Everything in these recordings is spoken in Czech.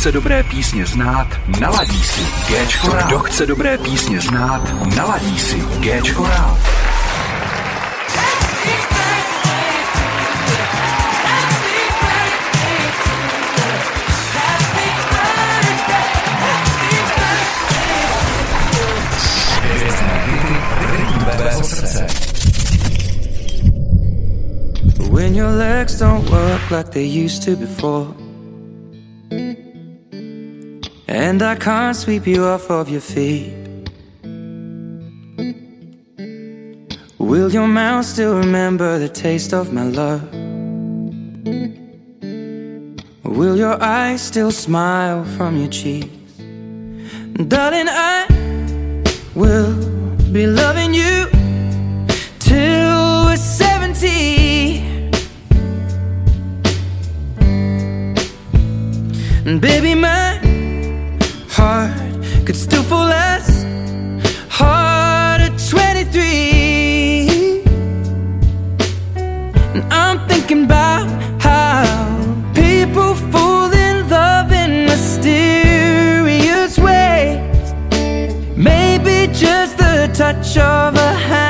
chce dobré písně znát, naladí si Géč Chorál. Kdo chce dobré písně znát, naladí si Géč Chorál. When your legs don't work like they used to before. And I can't sweep you off of your feet. Will your mouth still remember the taste of my love? Will your eyes still smile from your cheeks? Darling, I will be loving you till we're 70. And baby, my heart could still fall as hard at 23. And I'm thinking about how people fall in love in mysterious ways. Maybe just the touch of a hand.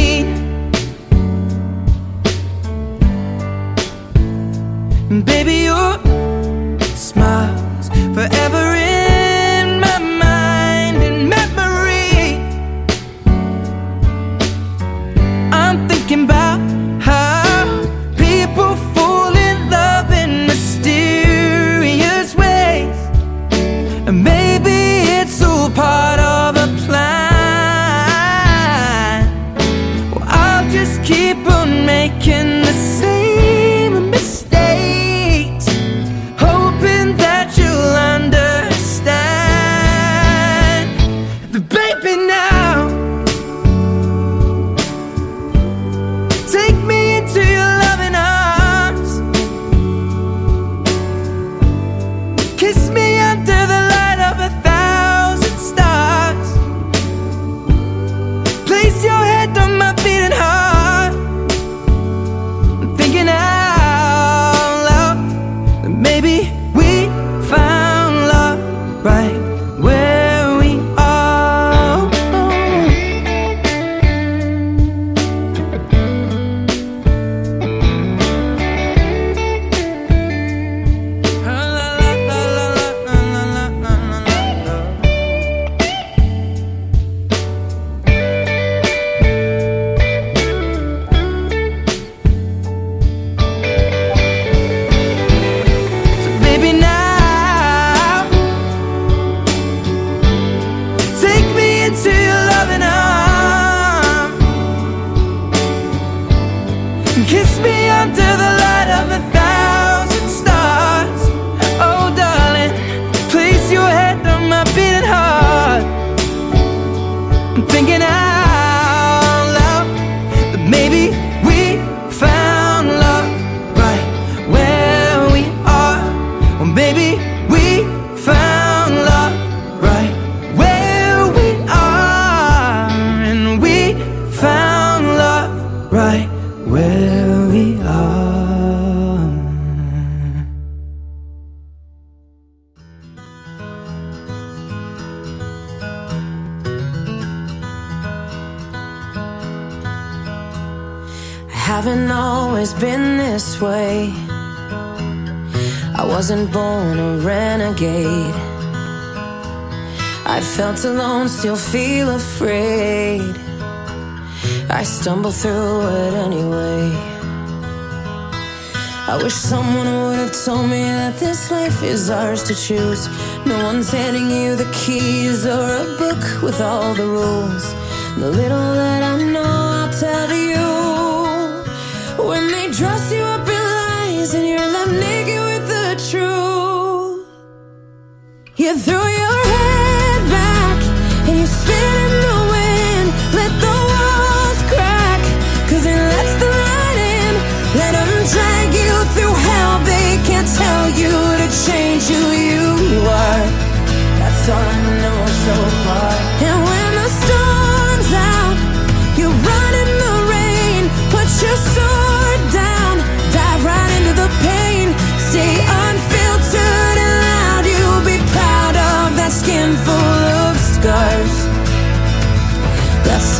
Baby, your smiles forever still feel afraid. I stumble through it anyway. I wish someone would have told me that this life is ours to choose. No one's handing you the keys or a book with all the rules. The little that I know, I'll tell you. When they dress you up in lies and you're left naked with the truth, you threw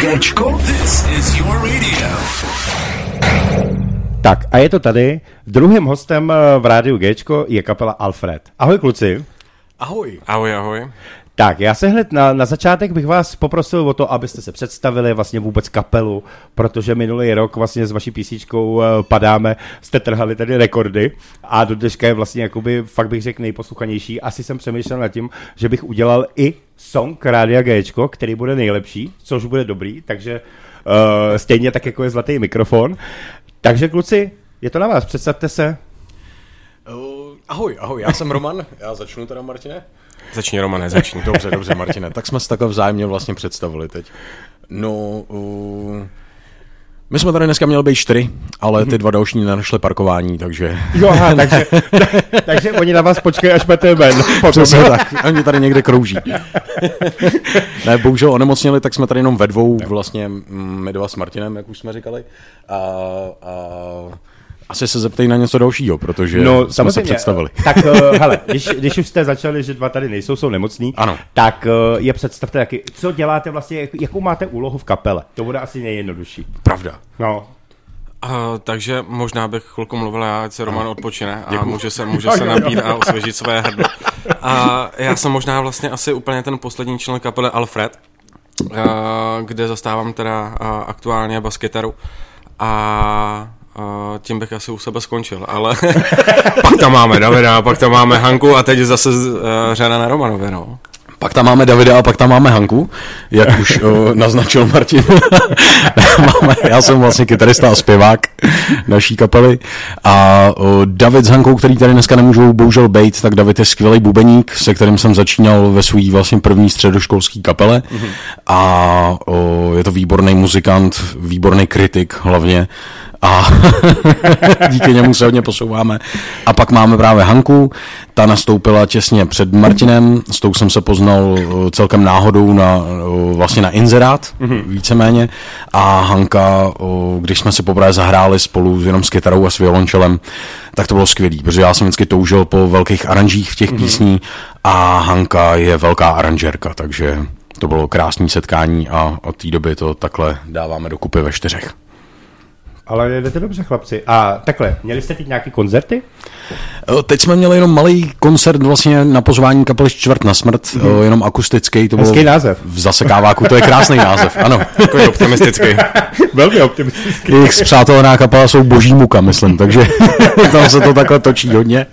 rádio Gčko. This is your radio. Tak a je to tady. Druhým hostem eh, v rádiu Gčko je kapela Alfred. Ahoj kluci. Ahoj. Ahoj, ahoj. Tak, já se hned na, na začátek bych vás poprosil o to, abyste se představili vlastně vůbec kapelu, protože minulý rok vlastně s vaší písničkou eh, padáme, jste trhali tady rekordy a do dneška je vlastně jakoby, fakt bych řekl nejposluchanější. Asi jsem přemýšlel nad tím, že bych udělal i song Rádia Gčko, který bude nejlepší, což bude dobrý, takže stejně tak, jako je zlatý mikrofon. Takže kluci, je to na vás, představte se. Uh, ahoj, ahoj, já jsem Roman, já začnu teda, Martine. Začni, Romane, začni. Dobře, dobře, Martine. Tak jsme se takhle vzájemně vlastně představili teď. No, uh, my jsme tady dneska měli být čtyři, ale ty dva další nenašli parkování, takže... Jo, aha, takže, takže oni na vás počkají, až budete ven. Přesně tak, oni tady někde krouží. ne, bohužel onemocněli, tak jsme tady jenom ve dvou, vlastně mm, my dva s Martinem, jak už jsme říkali. A, a asi se zeptej na něco dalšího, protože no, jsme se představili. Tak uh, hele, když, když už jste začali, že dva tady nejsou, jsou nemocní, ano. tak uh, je představte, jaký, co děláte vlastně, jak, jakou máte úlohu v kapele. To bude asi nejjednodušší. Pravda. No. Uh, takže možná bych chvilku mluvil, já, ať se Roman odpočine a Děkuju. může se, může se napít a osvěžit své hrdlo. A já jsem možná vlastně asi úplně ten poslední člen kapely Alfred, uh, kde zastávám teda uh, aktuálně baskytaru. A a tím bych asi u sebe skončil, ale pak tam máme Davida, pak tam máme Hanku a teď zase uh, řada na Romanově, no. Pak tam máme Davida a pak tam máme Hanku, jak už o, naznačil Martin. máme, já jsem vlastně kytarista a zpěvák naší kapely. A o, David s Hankou, který tady dneska nemůžou bohužel být, tak David je skvělý bubeník, se kterým jsem začínal ve své vlastně první středoškolské kapele. Mm-hmm. A o, je to výborný muzikant, výborný kritik hlavně a díky němu se hodně posouváme. A pak máme právě Hanku, ta nastoupila těsně před Martinem, s tou jsem se poznal uh, celkem náhodou na, uh, vlastně na inzerát, mm-hmm. víceméně, a Hanka, uh, když jsme se poprvé zahráli spolu jenom s kytarou a s violončelem, tak to bylo skvělý, protože já jsem vždycky toužil po velkých aranžích v těch mm-hmm. písní a Hanka je velká aranžerka, takže to bylo krásné setkání a od té doby to takhle dáváme dokupy ve čtyřech. Ale jedete dobře, chlapci. A takhle, měli jste teď nějaký koncerty? Teď jsme měli jenom malý koncert vlastně na pozvání kapely Čtvrt na smrt, mm-hmm. jenom akustický. To Hezký název. V zasekáváku, to je krásný název, ano. Takový optimistický. Velmi optimistický. Jejich zpřátelná kapela jsou boží muka, myslím, takže tam se to takhle točí hodně.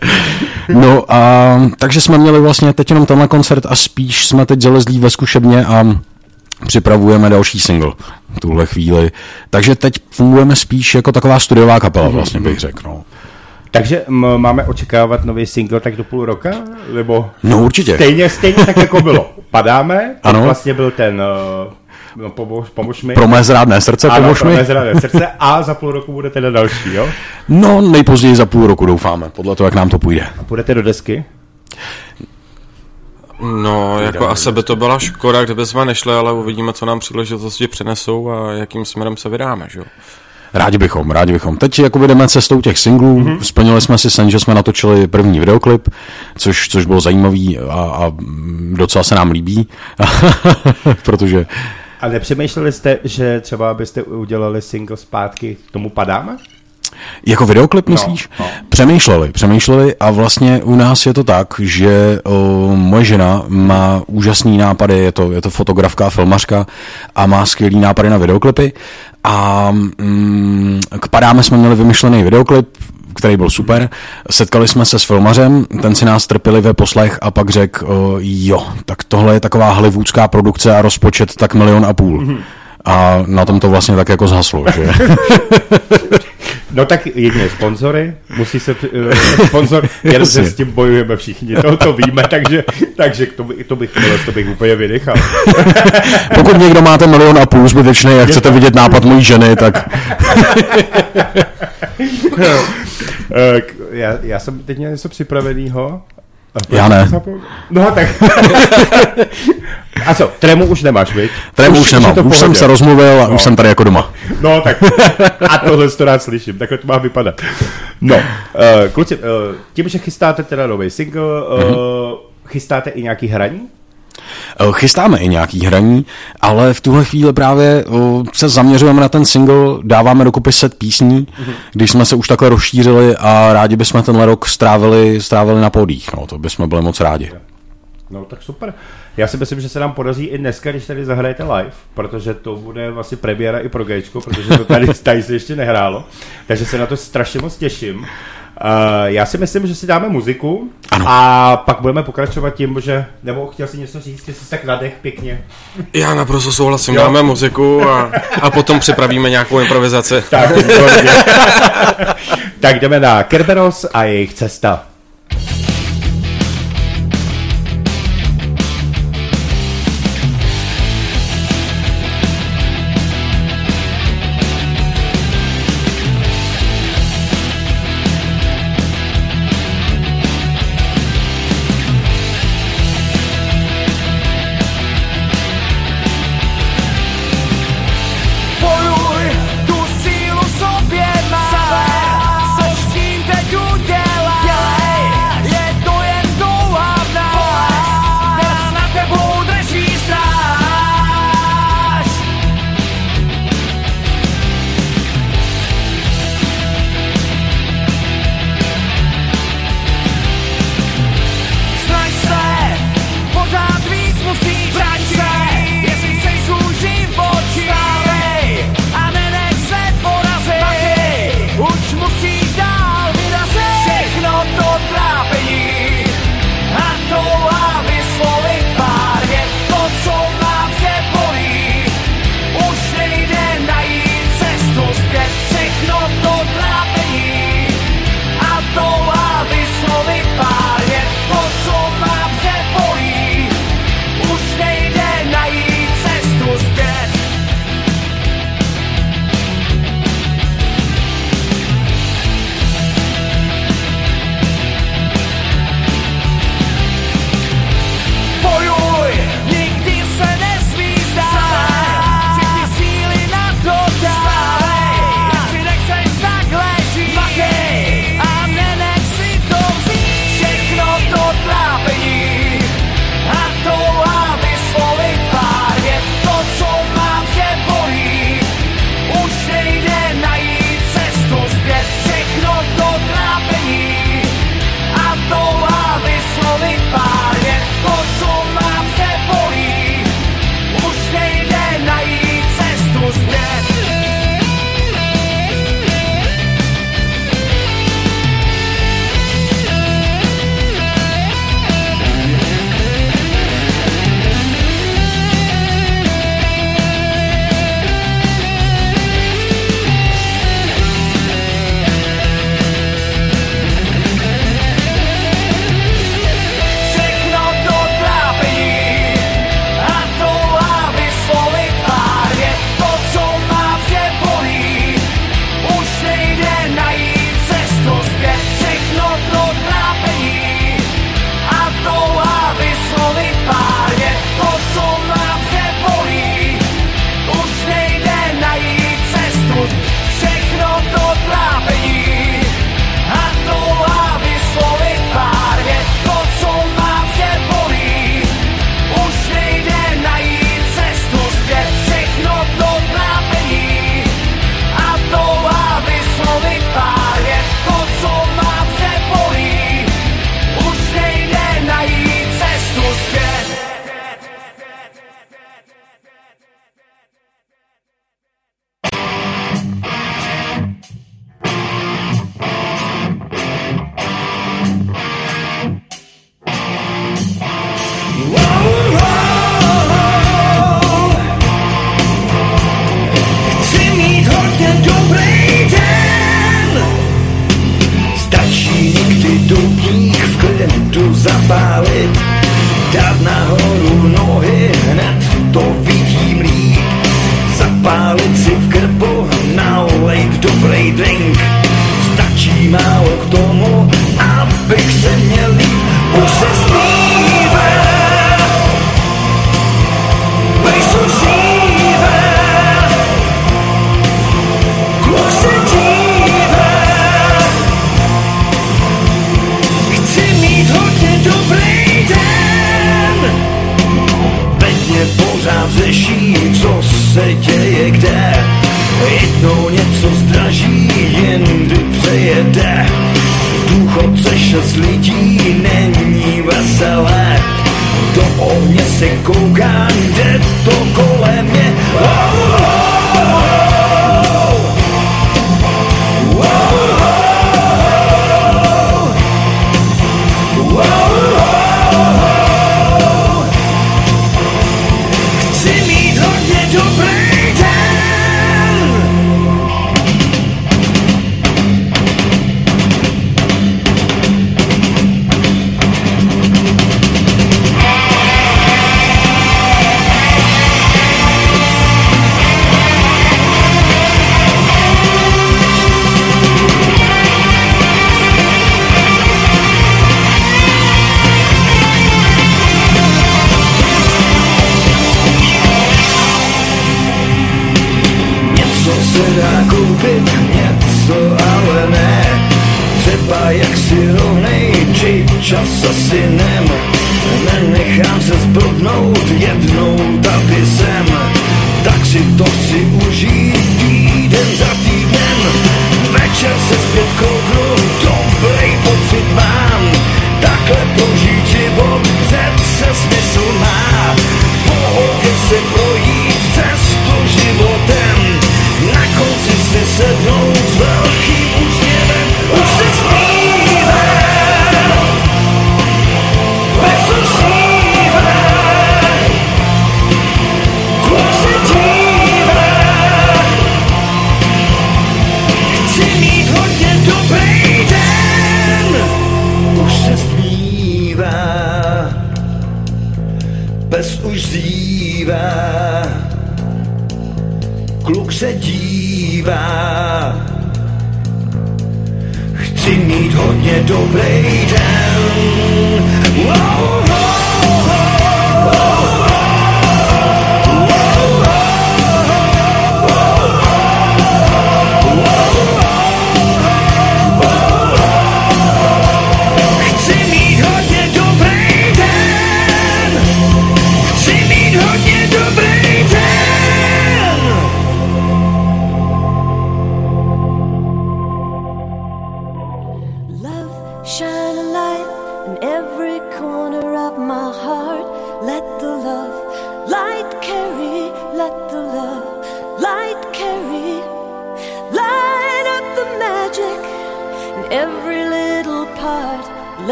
No a takže jsme měli vlastně teď jenom tenhle koncert a spíš jsme teď zalezlí ve zkušebně a připravujeme další single v tuhle chvíli. Takže teď fungujeme spíš jako taková studiová kapela, vlastně bych řekl. No. Takže m- máme očekávat nový single tak do půl roka? Nebo no určitě. Stejně, stejně tak, jako bylo. Padáme, ano. vlastně byl ten uh, no, pomož, pomož mi. Pro mé zrádné srdce, ano, pomož pro mi. Mé zrádné srdce a za půl roku bude teda další, jo? No, nejpozději za půl roku doufáme, podle toho, jak nám to půjde. A půjdete do desky? No, jako asi by to byla škoda, kdyby jsme nešli, ale uvidíme, co nám příležitosti přenesou a jakým směrem se vydáme, že jo. Rádi bychom, rádi bychom. Teď jako jdeme cestou těch singlů, mm-hmm. splnili jsme si sen, že jsme natočili první videoklip, což, což bylo zajímavý a, a docela se nám líbí, protože... A nepřemýšleli jste, že třeba byste udělali single zpátky tomu padáme? Jako videoklip, no, myslíš? No, no. Přemýšleli, přemýšleli a vlastně u nás je to tak, že o, moje žena má úžasný nápady, je to, je to fotografka, filmařka a má skvělý nápady na videoklipy a mm, k Padáme jsme měli vymyšlený videoklip, který byl super. Setkali jsme se s filmařem, ten si nás trpělivě poslech a pak řekl, jo, tak tohle je taková hollywoodská produkce a rozpočet tak milion a půl. Mm-hmm. A na tom to vlastně tak jako zhaslo, že? No tak jedině sponzory, musí se uh, sponzor, jenom se s tím bojujeme všichni, to, to víme, takže, takže to, by, to, bych, to bych úplně vynechal. Pokud někdo máte milion a půl zbytečný a chcete vidět nápad mojí ženy, tak... Eh, já, já jsem teď měl něco připraveného. Já ne. No tak. A co, trému už nemáš, viď? Trému už, už nemám, už, už jsem se rozmluvil a no. už jsem tady jako doma. No tak, a tohle to rád slyším, takhle to má vypadat. No, uh, kluci, uh, tím, že chystáte teda nový single, uh, mm-hmm. chystáte i nějaký hraní? Chystáme i nějaký hraní, ale v tuhle chvíli právě se zaměřujeme na ten single, dáváme dokupy set písní, mm-hmm. když jsme se už takhle rozšířili a rádi bychom tenhle rok strávili, strávili na podích, no, to bychom byli moc rádi. No tak super. Já si myslím, že se nám podaří i dneska, když tady zahrajete live, protože to bude vlastně premiéra i pro Gčko, protože to tady, tady se ještě nehrálo. Takže se na to strašně moc těším. Já si myslím, že si dáme muziku ano. a pak budeme pokračovat tím, že, nebo chtěl si něco říct, jestli tak nadech pěkně. Já naprosto souhlasím, jo. dáme muziku a, a potom připravíme nějakou improvizaci. tak, tak jdeme na Kerberos a jejich cesta.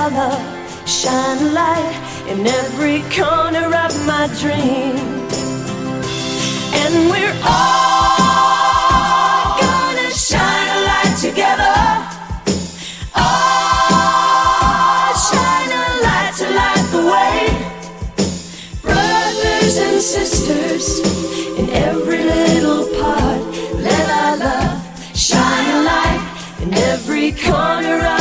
color, shine a light in every corner of my dream. And we're all gonna shine a light together. All shine a light to light the way. Brothers and sisters in every little part, let our love shine a light in every corner of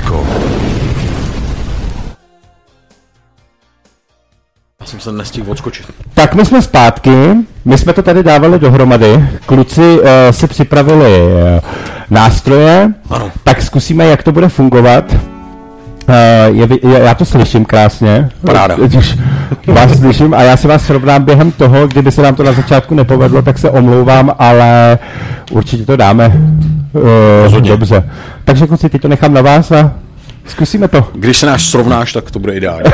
Géčko. Já jsem se nestihl odskočit. Tak my jsme zpátky, my jsme to tady dávali dohromady, kluci uh, si připravili uh, nástroje, Ano. tak zkusíme, jak to bude fungovat. Uh, je, je, já to slyším krásně. Paráda. Už vás slyším a já si vás srovnám během toho, kdyby se nám to na začátku nepovedlo, tak se omlouvám, ale určitě to dáme. Uh, Rozhodně. dobře. Takže kluci, teď to nechám na vás a zkusíme to. Když se náš srovnáš, tak to bude ideální.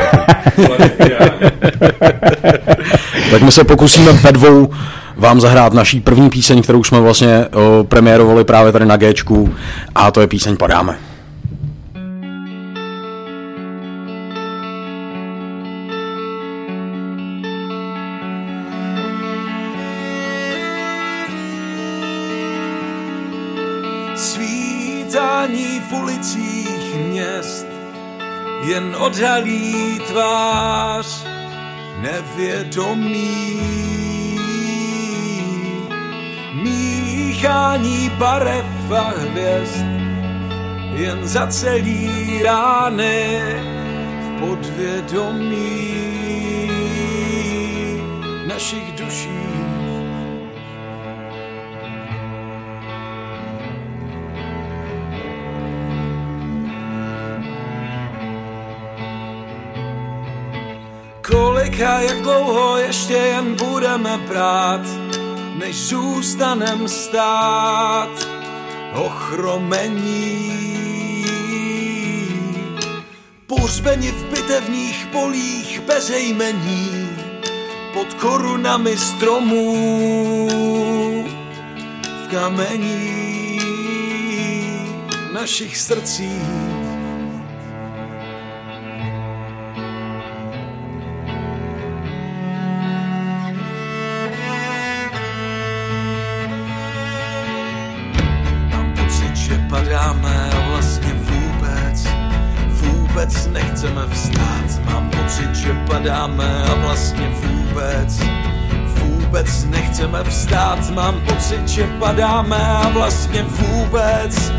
tak my se pokusíme ve dvou vám zahrát naší první píseň, kterou jsme vlastně o, premiérovali právě tady na Gčku a to je píseň Padáme. Nevědomý. Míchání barev a hvězd jen zacelí rány v podvědomí našich duší. A jak dlouho ještě jen budeme brát, než zůstanem stát ochromení. Pohřbeni v bitevních polích bez jmení, pod korunami stromů, v kamení našich srdcích. Nechceme vstát. Mám pocit, že padáme a vlastně vůbec, vůbec nechceme vstát. Mám pocit, že padáme a vlastně vůbec,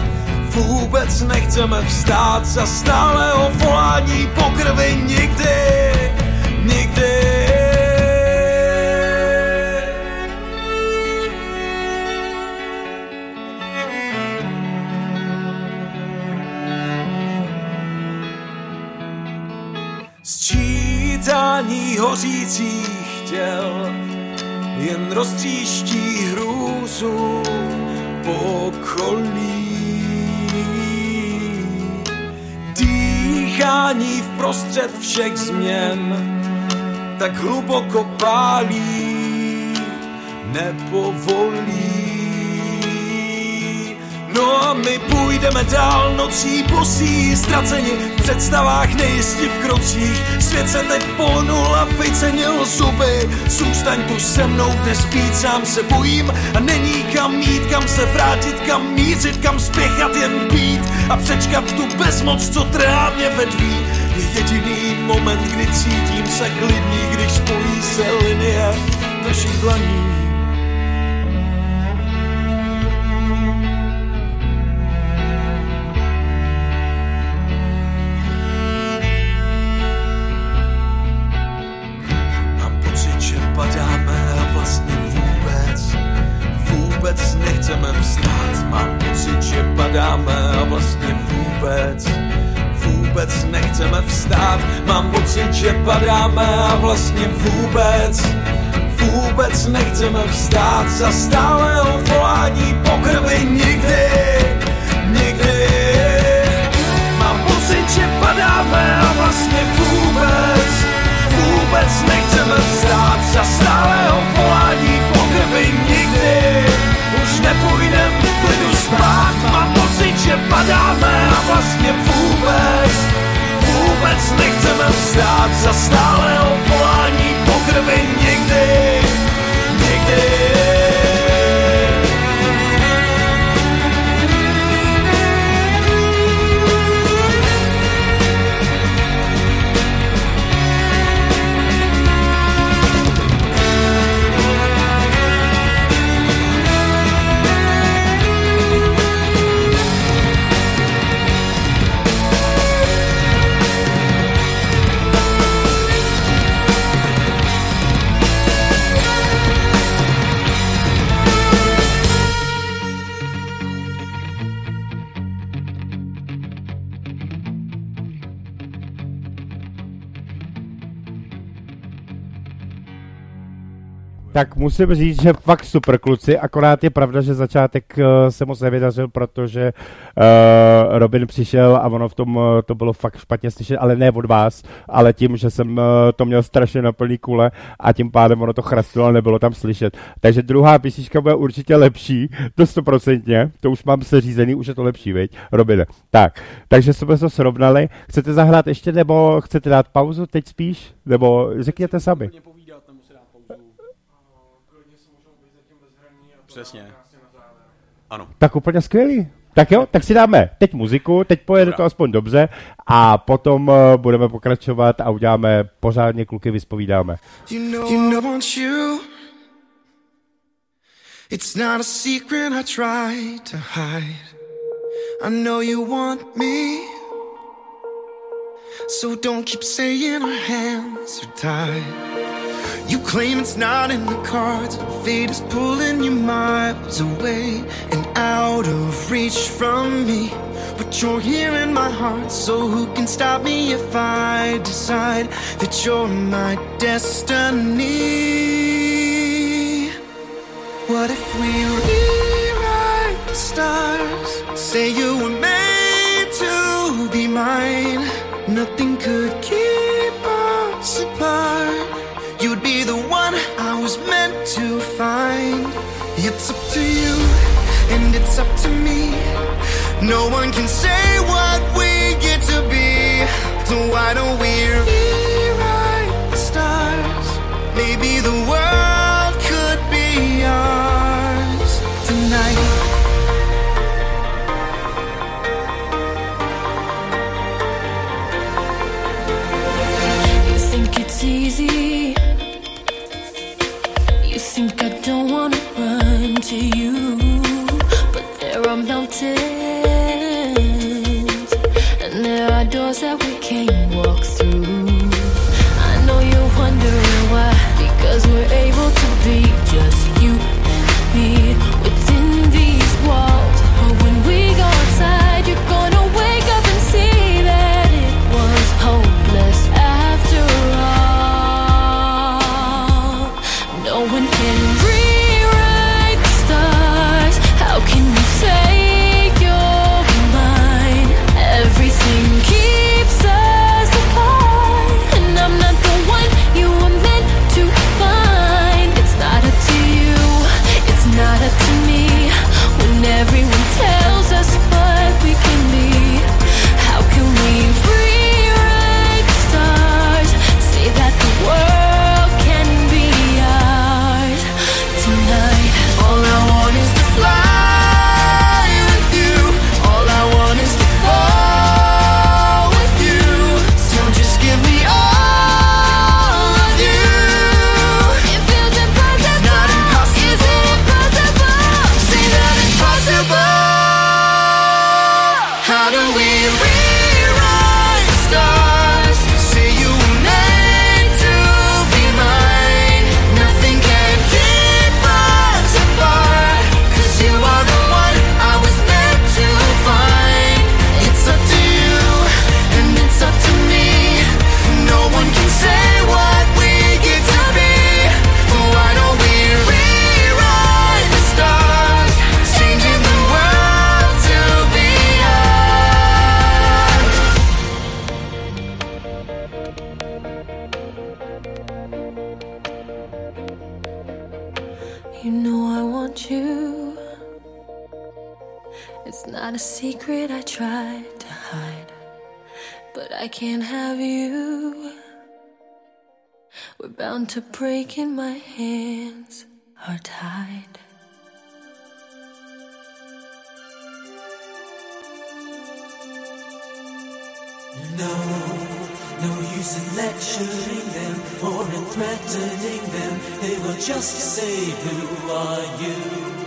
vůbec nechceme vstát. Za stálého volání po krvi nikdy, nikdy. Hořících těl jen roztříští hrůzu po okolí. Dýchání v prostřed všech změn tak hluboko pálí, nepovolí. No a my půjdeme dál nocí bosí, ztraceni v představách nejistí v krocích. Svět se teď pohnul a vycenil zuby. Zůstaň tu se mnou, dnes být sám se bojím a není kam mít, kam se vrátit, kam mířit, kam spěchat, jen být a přečkat tu bezmoc, co trhá mě vedví. Je jediný moment, kdy cítím se klidný, když spojí se linie našich dlaní. Vůbec, vůbec nechceme vstát. Mám pocit, že padáme a vlastně vůbec, vůbec nechceme vstát. Za stálého volání po krvi nikdy, nikdy. Mám pocit, že padáme a vlastně vůbec, vůbec nechceme vstát za stálého volání po krvi nikdy. Už nepůjdem v klidu spát, mám že padáme a vlastně vůbec, vůbec nechceme vstát za stálého volání po krvi nikdy, nikdy. Tak musím říct, že fakt super kluci, akorát je pravda, že začátek uh, se moc nevydařil, protože uh, Robin přišel a ono v tom uh, to bylo fakt špatně slyšet, ale ne od vás, ale tím, že jsem to měl strašně na plný kule a tím pádem ono to chrastilo a nebylo tam slyšet. Takže druhá písnička bude určitě lepší, to stoprocentně, to už mám seřízený, už je to lepší, viď? Robin. Tak, takže jsme to srovnali. Chcete zahrát ještě, nebo chcete dát pauzu teď spíš? Nebo řekněte sami. Přesně. Ano. Tak úplně skvělý. Tak jo, tak si dáme teď muziku, teď pojede to aspoň dobře a potom uh, budeme pokračovat a uděláme pořádně kluky vyspovídáme. You know, you know I want you. It's not a secret I try to hide. I know you want me. So don't keep saying our hands are tied. You claim it's not in the cards. Fate is pulling you miles away and out of reach from me. But you're here in my heart, so who can stop me if I decide that you're my destiny? What if we rewrite the stars? Say you were made to be mine. Nothing could keep was meant to find. It's up to you, and it's up to me. No one can say what we get to be. So why don't we rewrite the stars? Maybe the don't wanna run to you. But there are mountains, and there are doors that we can't walk through. I know you're wondering why. Because we're able to be just a secret I tried to hide, but I can't have you. We're bound to break and my hands are tied. No no use in lecturing them or in threatening them. They will just say, Who are you?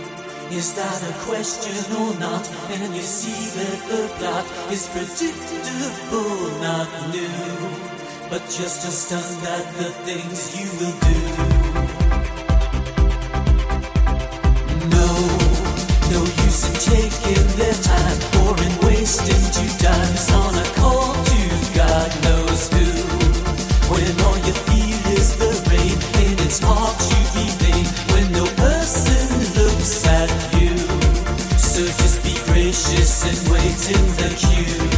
Is that a question or not? And you see that the plot is predictable, not new. But just a stunt at the things you will do. No, no use in taking their time or in wasting two times on a call to God knows who. When all you feel is the rain and it's hard in the queue.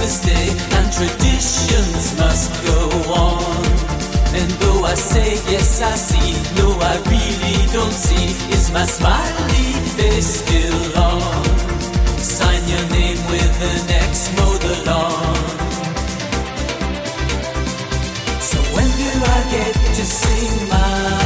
Day, and traditions must go on. And though I say yes, I see, no, I really don't see. Is my smiley face still on? Sign your name with the next mode the lawn. So when do I get to sing my?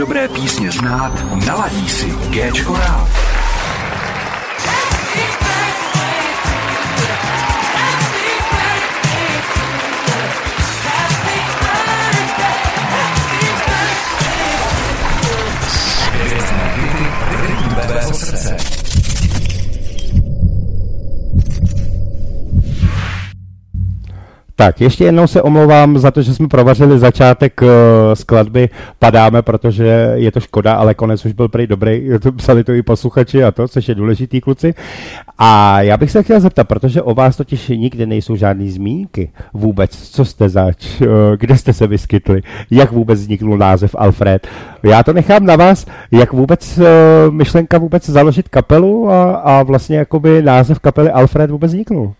Dobré písně znát, naladí si Géčko rád. Tak, ještě jednou se omlouvám za to, že jsme provařili začátek uh, skladby Padáme, protože je to škoda, ale konec už byl prý dobrý, psali to i posluchači a to, což je důležitý kluci. A já bych se chtěl zeptat, protože o vás totiž nikdy nejsou žádné zmínky vůbec, co jste zač, uh, kde jste se vyskytli, jak vůbec vzniknul název Alfred. Já to nechám na vás, jak vůbec uh, myšlenka vůbec založit kapelu a, a vlastně jakoby název kapely Alfred vůbec vzniknul.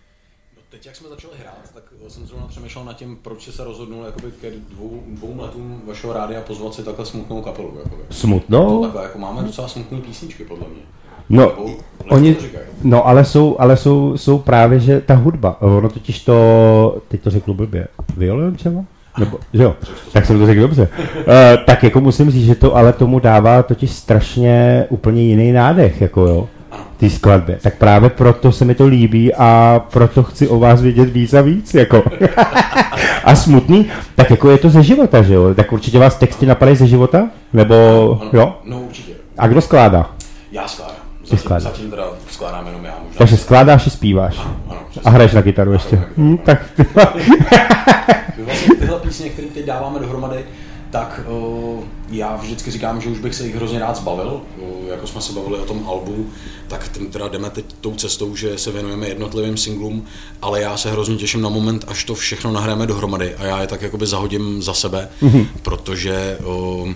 Teď, jak jsme začali hrát, tak jsem zrovna přemýšlel nad tím, proč jsi se rozhodnul jakoby ke dvou, dvou letům vašeho rádia pozvat si takhle smutnou kapelu. Jakoby. Smutnou? To takhle, jako máme docela smutné písničky, podle mě. No, Nebo oni, no ale jsou, ale jsou, jsou právě, že ta hudba, ono totiž to, teď to řeknu blbě, violončelo? Nebo, že jo, tak jsem to řekl dobře. Uh, tak jako musím říct, že to ale tomu dává totiž strašně úplně jiný nádech, jako jo, té skladbě. Tak právě proto se mi to líbí a proto chci o vás vědět víc a víc, jako. a smutný, tak jako je to ze života, že jo? Tak určitě vás texty napadají ze života? Nebo, Ano, jo? No určitě. A kdo skládá? Já skládám. Zatím, skládáš. zatím teda skládám jenom já. Možná. Takže skládáš i zpíváš. Ano, přesně. A hraješ na kytaru ještě. Hm, tak My vlastně tyhle písně, které teď dáváme dohromady, tak uh, já vždycky říkám, že už bych se jich hrozně rád zbavil. Jako jsme se bavili o tom albu, tak tím teda jdeme teď tou cestou, že se věnujeme jednotlivým singlům, ale já se hrozně těším na moment, až to všechno nahráme dohromady a já je tak jakoby zahodím za sebe, mm-hmm. protože uh,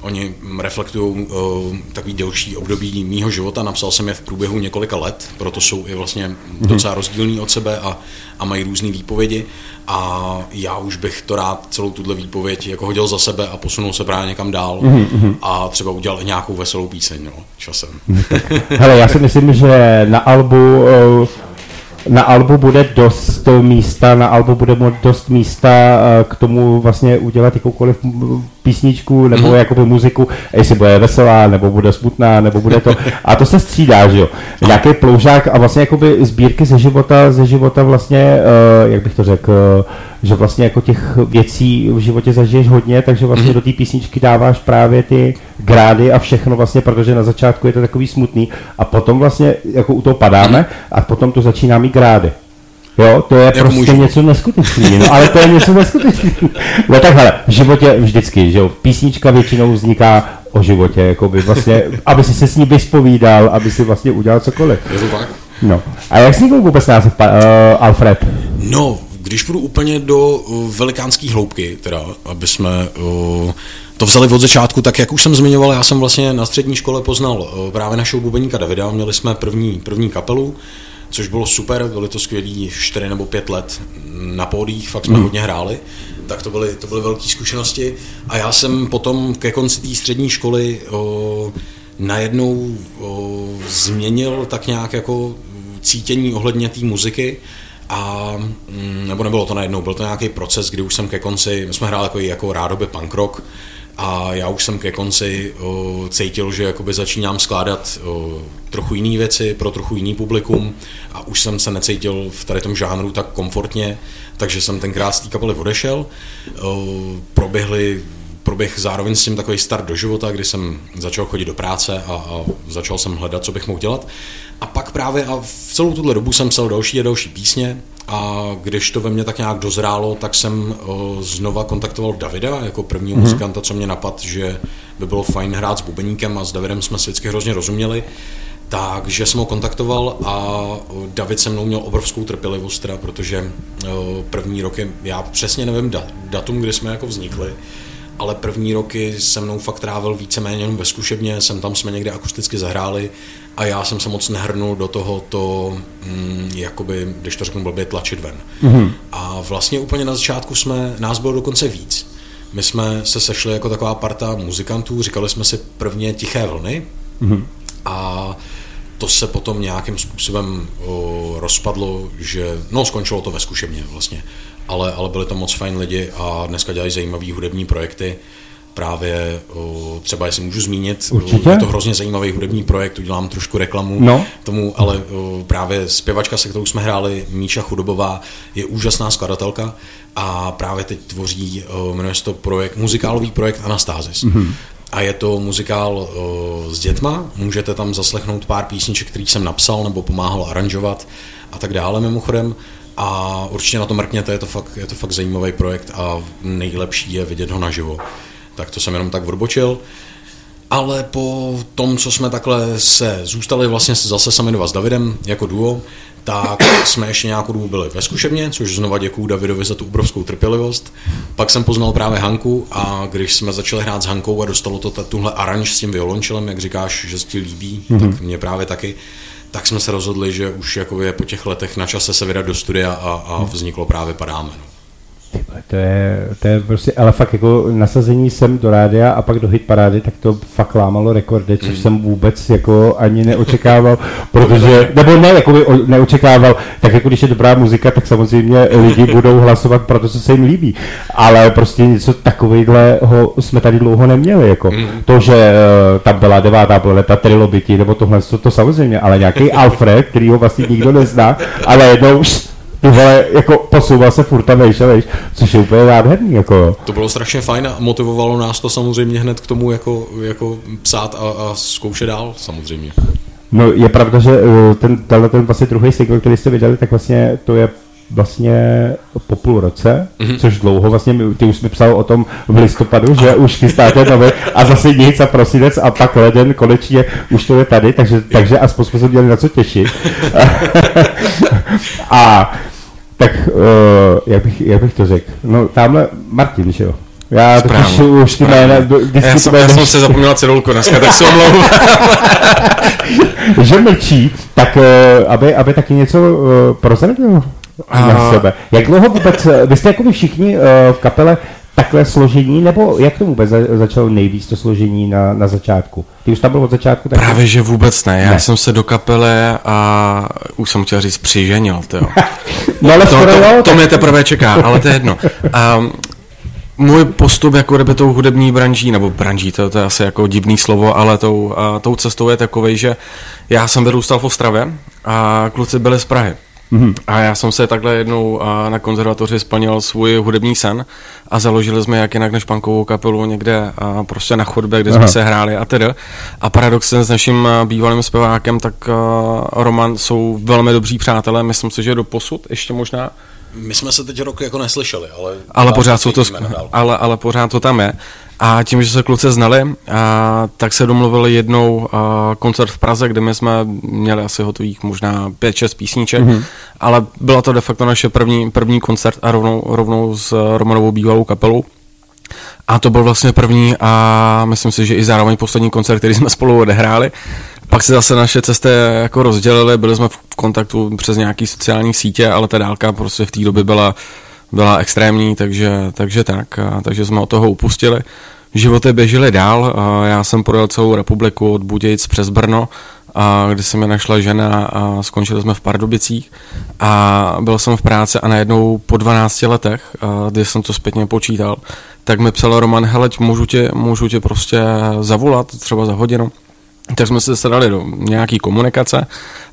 Oni reflektují uh, takový delší období mýho života, napsal jsem je v průběhu několika let, proto jsou i vlastně docela rozdílní od sebe a, a mají různé výpovědi. A já už bych to rád celou tuhle výpověď jako hodil za sebe a posunul se právě někam dál a třeba udělal i nějakou veselou píseň no, časem. Hele, já si myslím, že na albu eh, na albu bude dost místa, na albu bude dost místa eh, k tomu vlastně udělat jakoukoliv písničku nebo mm-hmm. jakoby muziku, jestli bude veselá, nebo bude smutná, nebo bude to, a to se střídá, že jo. Nějaký ploužák a vlastně jakoby sbírky ze života, ze života vlastně, eh, jak bych to řekl, eh, že vlastně jako těch věcí v životě zažiješ hodně, takže vlastně do té písničky dáváš právě ty grády a všechno vlastně, protože na začátku je to takový smutný a potom vlastně jako u toho padáme a potom to začíná mít grády. Jo, to je Jako prostě můžu. něco neskutečného, no, ale to je něco neskutečného. No tak hele, v životě vždycky, že jo, písnička většinou vzniká o životě, jakoby vlastně, aby si se s ní vyspovídal, aby si vlastně udělal cokoliv. Je to tak? No. A jak vznikl vůbec název uh, Alfred? No, když půjdu úplně do uh, velikánské hloubky, teda, aby jsme uh, to vzali od začátku, tak jak už jsem zmiňoval, já jsem vlastně na střední škole poznal uh, právě našeho bubeníka Davida, měli jsme první, první kapelu, což bylo super, byly to skvělý 4 nebo 5 let na pódích, fakt jsme hmm. hodně hráli, tak to byly, to byly velké zkušenosti a já jsem potom ke konci té střední školy uh, najednou o, změnil tak nějak jako cítění ohledně té muziky a mm, nebo nebylo to najednou, byl to nějaký proces, kdy už jsem ke konci, my jsme hráli jako, jako rádoby punk rock a já už jsem ke konci o, cítil, že jakoby začínám skládat o, trochu jiné věci pro trochu jiný publikum a už jsem se necítil v tady tom žánru tak komfortně, takže jsem tenkrát z té kapely odešel. O, proběhly proběh zároveň s tím takový start do života, kdy jsem začal chodit do práce a, a začal jsem hledat, co bych mohl dělat. A pak právě a v celou tuhle dobu jsem psal další a další písně a když to ve mně tak nějak dozrálo, tak jsem o, znova kontaktoval Davida jako prvního mm-hmm. muzikanta, co mě napad, že by bylo fajn hrát s bubeníkem a s Davidem jsme si vždycky hrozně rozuměli. Takže jsem ho kontaktoval a o, David se mnou měl obrovskou trpělivost, teda, protože o, první roky, já přesně nevím da, datum, kdy jsme jako vznikli, ale první roky se mnou fakt trávil víceméně jenom ve zkušebně, jsem tam jsme někde akusticky zahráli a já jsem se moc nehrnul do toho to, mm, jakoby, když to řeknu blbě, tlačit ven. Mm-hmm. A vlastně úplně na začátku jsme, nás bylo dokonce víc. My jsme se sešli jako taková parta muzikantů, říkali jsme si prvně tiché vlny mm-hmm. a to se potom nějakým způsobem o, rozpadlo, že, no skončilo to ve zkušebně vlastně, ale, ale byli to moc fajn lidi a dneska dělají zajímavý hudební projekty, právě třeba, jestli můžu zmínit, Určitě. je to hrozně zajímavý hudební projekt, udělám trošku reklamu No. tomu, ale právě zpěvačka, se kterou jsme hráli, Míša Chudobová, je úžasná skladatelka a právě teď tvoří, jmenuje se to projekt, muzikálový projekt Anastázis. Mm-hmm. A je to muzikál s dětma, můžete tam zaslechnout pár písniček, který jsem napsal nebo pomáhal aranžovat a tak dále mimochodem. A určitě na to mrkněte, je to fakt, je to fakt zajímavý projekt a nejlepší je vidět ho naživo. Tak to jsem jenom tak odbočil. Ale po tom, co jsme takhle se zůstali vlastně zase sami dva s Davidem jako duo, tak jsme ještě nějakou dobu byli ve zkušebně, což znova děkuju Davidovi za tu obrovskou trpělivost. Pak jsem poznal právě Hanku a když jsme začali hrát s Hankou a dostalo to tuhle aranž s tím violončelem, jak říkáš, že se ti líbí, mm-hmm. tak mě právě taky, tak jsme se rozhodli, že už jako je po těch letech na čase se vydat do studia a, a vzniklo právě Padáme. No. To je, to je prostě, ale fakt jako nasazení sem do rádia a pak do hitparády, tak to fakt lámalo rekordy, což jsem vůbec jako ani neočekával, protože, nebo ne, jako by neočekával, tak jako když je dobrá muzika, tak samozřejmě lidi budou hlasovat pro to, co se jim líbí, ale prostě něco takového jsme tady dlouho neměli, jako. To, že eh, tam byla devátá planeta, trilobiti, nebo tohle, to, to samozřejmě, ale nějaký Alfred, který ho vlastně nikdo nezná, ale jednou ty vole, jako posouval se furt a vejš a vejš, což je úplně nádherný, jako To bylo strašně fajn a motivovalo nás to samozřejmě hned k tomu jako, jako psát a, a zkoušet dál samozřejmě. No je pravda, že eh, ten, tenhle ten vlastně druhý single, který jste vydali, tak vlastně to je vlastně po půl roce, mm-hmm. což dlouho vlastně, my- ty už mi psal o tom v listopadu, že už chystáte nový a zase nic a prosinec a pak leden, konečně už to je tady, takže, takže aspoň jsme se měli na co těšit. a tak, uh, jak, bych, jak bych to řekl, no tamhle Martin, že jo? Já už, Správně, už ty jména, Já jsem, já jsem si zapomněl cedulku dneska, tak se omlouvám. že mlčí, tak uh, aby, aby taky něco uh, prozradil na sebe. Jak dlouho vůbec, eh, vy jste jako všichni uh, v kapele takhle složení, nebo jak to vůbec za, začalo nejvíc to složení na, na začátku? Ty už tam byl od začátku? Tak Právě, že vůbec ne. Já Ne. jsem se do kapely a už jsem chtěl říct přiženil, to jo. No ale To, skoro to, to tak- mě teprve čeká, ale to je jedno. Um, můj postup jako kdyby tou hudební branží, nebo branží, to, to je asi jako divný slovo, ale tou, a, tou cestou je takovej, že já jsem vyrůstal v Ostravě a kluci byli z Prahy. Mm-hmm. A já jsem se takhle jednou a, na konzervatoři splnil svůj hudební sen a založili jsme jak jinak než punkovou kapelu někde a, prostě na chodbě, kde jsme Aha. se hráli a tedy. A paradoxně s naším bývalým zpěvákem, tak Roman jsou velmi dobří přátelé, myslím si, že do posud ještě možná. My jsme se teď rok jako neslyšeli, ale... Ale pořád, jsou to, ale, ale pořád to tam je. A tím, že se kluci znali, a, tak se domluvili jednou a, koncert v Praze, kde my jsme měli asi hotových možná 5-6 písniček, mm-hmm. ale byla to de facto naše první, první koncert a rovnou, rovnou s Romanovou bývalou kapelou. A to byl vlastně první a myslím si, že i zároveň poslední koncert, který jsme spolu odehráli. Pak se zase naše cesty jako rozdělily, byli jsme v kontaktu přes nějaký sociální sítě, ale ta dálka prostě v té době byla, byla extrémní, takže, takže tak, a, takže jsme od toho upustili. Životy běžely dál, a já jsem projel celou republiku od Budějic přes Brno, a kdy se mi našla žena a skončili jsme v Pardubicích a byl jsem v práci a najednou po 12 letech, kdy jsem to zpětně počítal, tak mi psal Roman, hele, můžu tě, můžu tě prostě zavolat třeba za hodinu. Tak jsme se sedali do nějaký komunikace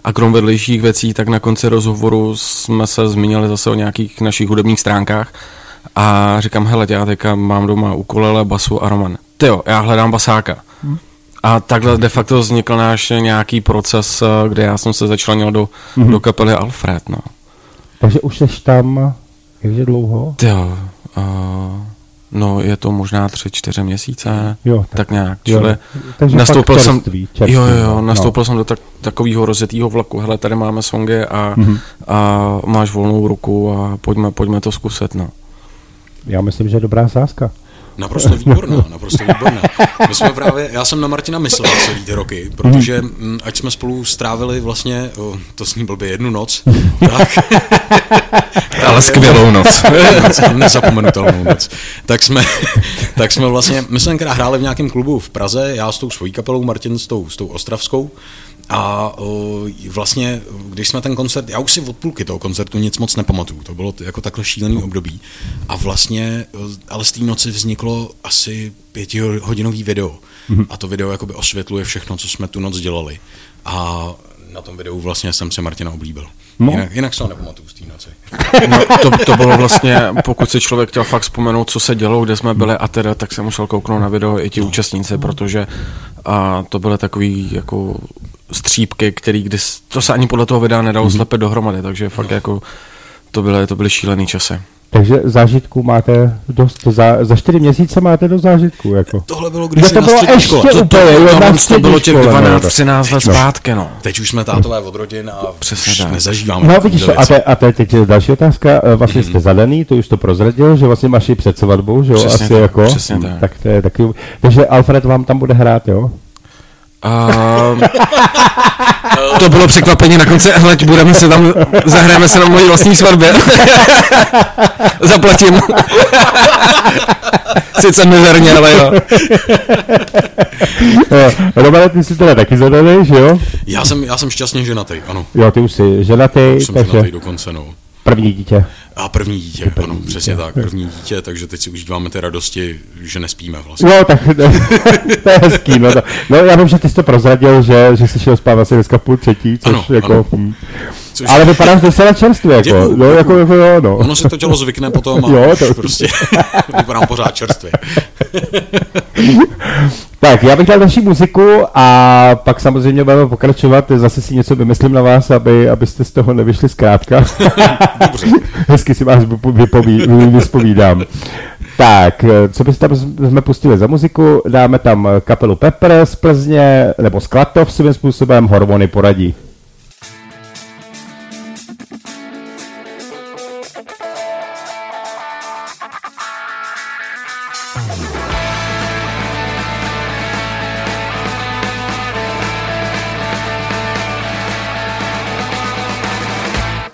a krom vedlejších věcí, tak na konci rozhovoru jsme se zmínili zase o nějakých našich hudebních stránkách a říkám, hele, já teďka mám doma ukulele, basu a Roman. Ty jo, já hledám basáka. A takhle de facto vznikl náš nějaký proces, kde já jsem se začlenil do, mm-hmm. do kapely Alfred, no. Takže už jsi tam, jakže dlouho? Ty jo, uh, no je to možná tři, čtyři měsíce, Jo, tak, tak- nějak, jo. čili Takže nastoupil jsem, čerstvý, jo, jo, jo, no. nastoupil jsem do tak, takového rozjetého vlaku, hele, tady máme songy a, mm-hmm. a máš volnou ruku a pojďme, pojďme to zkusit, no. Já myslím, že je dobrá sázka. Naprosto výborná, naprosto výborná. My jsme právě, já jsem na Martina myslel celý ty roky, protože mm, ať jsme spolu strávili vlastně, to s ním blbě jednu noc, tak, Ale skvělou noc. noc, nezapomenutelnou noc. Tak jsme, tak jsme vlastně, my jsme tenkrát hráli v nějakém klubu v Praze, já s tou svojí kapelou, Martin s tou, s tou ostravskou A vlastně, když jsme ten koncert, já už si od půlky toho koncertu nic moc nepamatuju, to bylo jako takhle šílený období. A vlastně, ale z té noci vzniklo asi pětihodinový video. Mm-hmm. A to video jakoby osvětluje všechno, co jsme tu noc dělali. A na tom videu vlastně jsem si Martina oblíbil. No. Jinak, jinak se ho nepamatuju z té noci. No, to, to, bylo vlastně, pokud si člověk chtěl fakt vzpomenout, co se dělo, kde jsme byli a teda, tak se musel kouknout na video i ti no. účastníci, protože a to byly takový jako střípky, který, kdy, to se ani podle toho videa nedalo mm-hmm. slepet dohromady, takže fakt no. jako to byly, to byly šílený časy. Takže zážitku máte dost, za, za čtyři měsíce máte do zážitku, jako. Tohle bylo, když to bylo ještě škole. to, úplně, to, jo, to, to bylo těch 12, 13 let zpátky, no. Teď už jsme tátové od rodin a Přesně už tak. nezažíváme. No vidíš, to, a, te, a te, teď je další otázka, Eh, vlastně jste zadaný, to už to prozradil, že vlastně máš i před svatbou, že jo, Přesně asi tak, jako. přesně tak. tak to je taky, takže Alfred vám tam bude hrát, jo? Uh, to bylo překvapení na konci, hele, budeme se tam, zahrajeme se na mojí vlastní svatbě. Zaplatím. Sice mizerně, ale jo. jo Robert, ty jsi teda taky zadaný, že jo? Já jsem, já jsem šťastně ženatý, ano. Jo, ty už jsi ženatý, Už jsem takže ženatý dokonce, no. první dítě. A první dítě, První ano, dítě. přesně tak, první dítě, takže teď si užíváme ty radosti, že nespíme vlastně. Jo, tak to je hezký, no, to, no já vím, že ty jsi to prozradil, že, že jsi šel spát asi dneska půl třetí, což Ano, jako, ano. hm. Což, ale vypadáš docela čerstvě, jako, Děkuju, no, jako, jako, jo, no. Ono se to tělo zvykne potom a Jo, to... prostě vypadám pořád čerstvě. Tak, já bych dal další muziku a pak samozřejmě budeme pokračovat. Zase si něco vymyslím na vás, aby, abyste z toho nevyšli zkrátka. Dobře. Hezky si vás vypo- vypoví, vy- vyspovídám. Tak, eh, co byste tam jsme pustili za muziku? Dáme tam kapelu Pepper z Plzně, nebo z Klatov svým způsobem, Hormony poradí.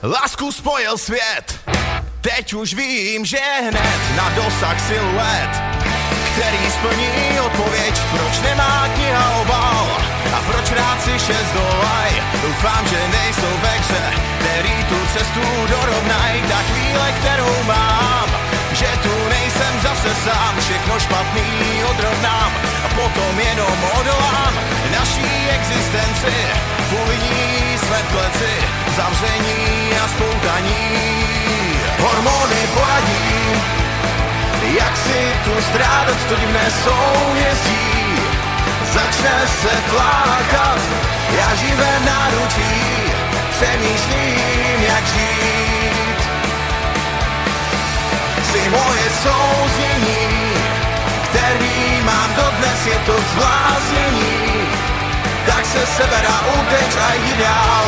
Lásku spojil svět, teď už vím, že hned na dosah siluet, který splní odpověď, proč nemá kniha obal a proč rád si šest dolaj. Doufám, že nejsou ve hře, který tu cestu dorovnaj, ta chvíle, kterou mám, že tu nejsem zase sám, všechno špatný odrovnám a potom jenom odolám. Naší existenci, kvůli ní jsme v kleci, zavření a spoutaní. Hormony poradí, jak si tu strádat to divné souhvězdí. Začne se flákat, já živé náručí, přemýšlím, jak žít. Si moje souznění, který mám dodnes, je to zbláznění. Se seber a uteč a jdi dál.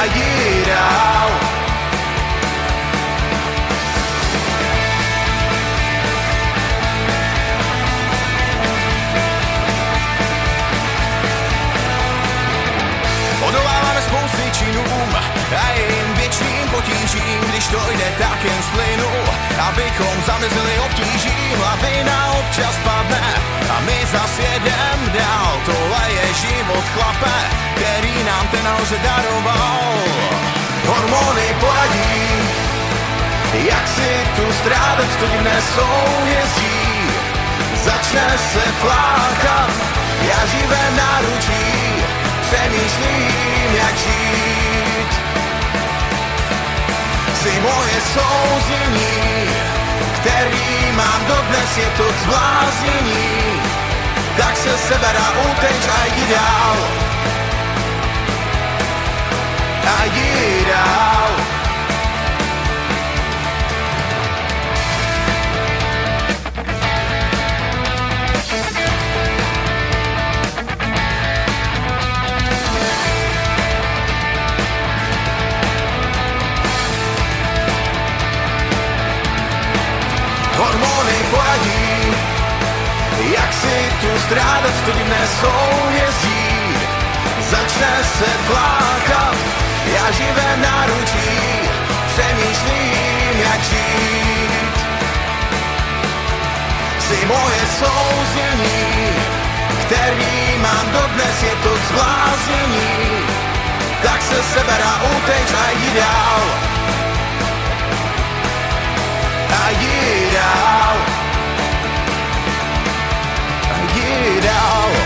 A jdi dál. Odoláváme spousty činům a věčným potížím, když to jde tak jen z plynu, abychom zamezili obtížím. Lavina občas padne a my zas jedem dál. Tohle je život chlape, který nám ten nahoře daroval. Hormony poradí, jak si tu strádat to divné souhvězdí. Začne se flákat, já živé náručí, přemýšlím, jak žít. Si moje souznění, který mám dodnes, je to zbláznění. Tak se seber a uteč a jdi dál. A jdi dál. strádat, to by nesouvězí. Začne se plákat, já živé naručí, přemýšlím, jak žít. Jsi moje souznění, který mám dodnes, je to zbláznění. Tak se sebera, uteč a jdi dál. A jdi dál. it out.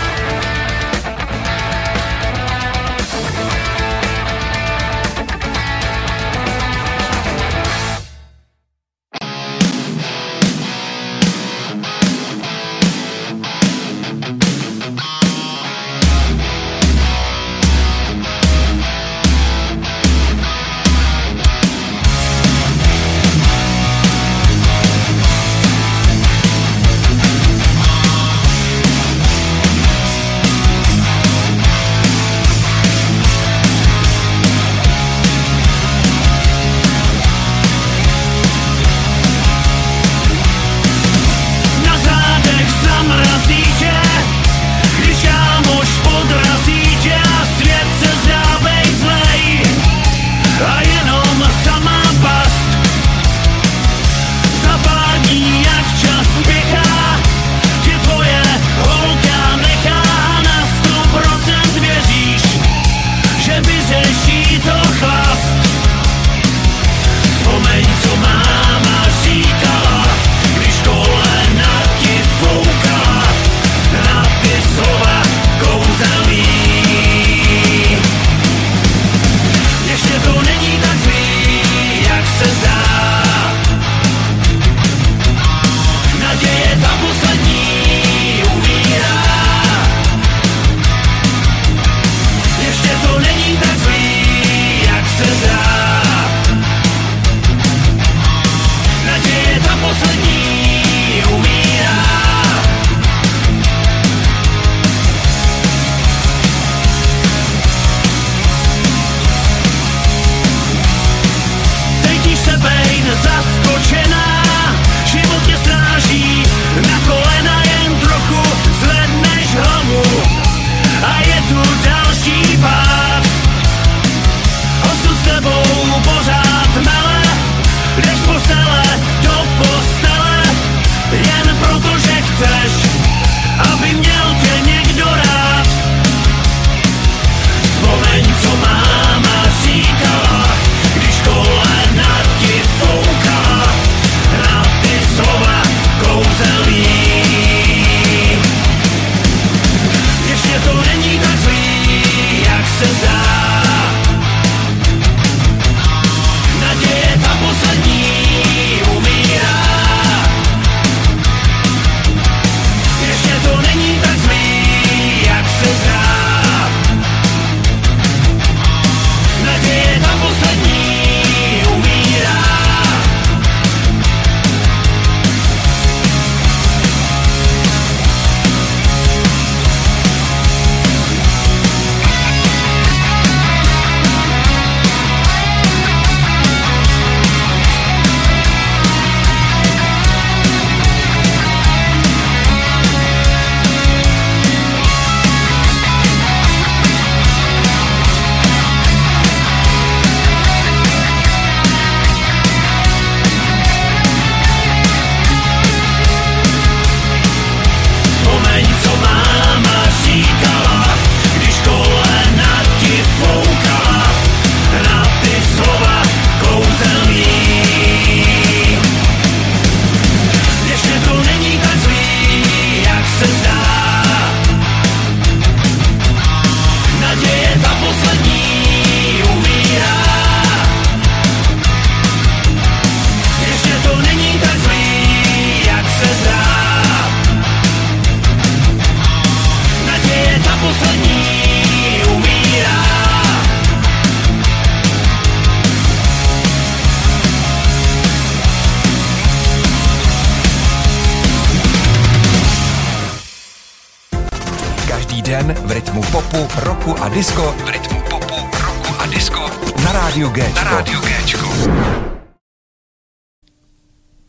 rocku a disco v rytmu popu, roku a disco na rádiu G. Na rádiu G.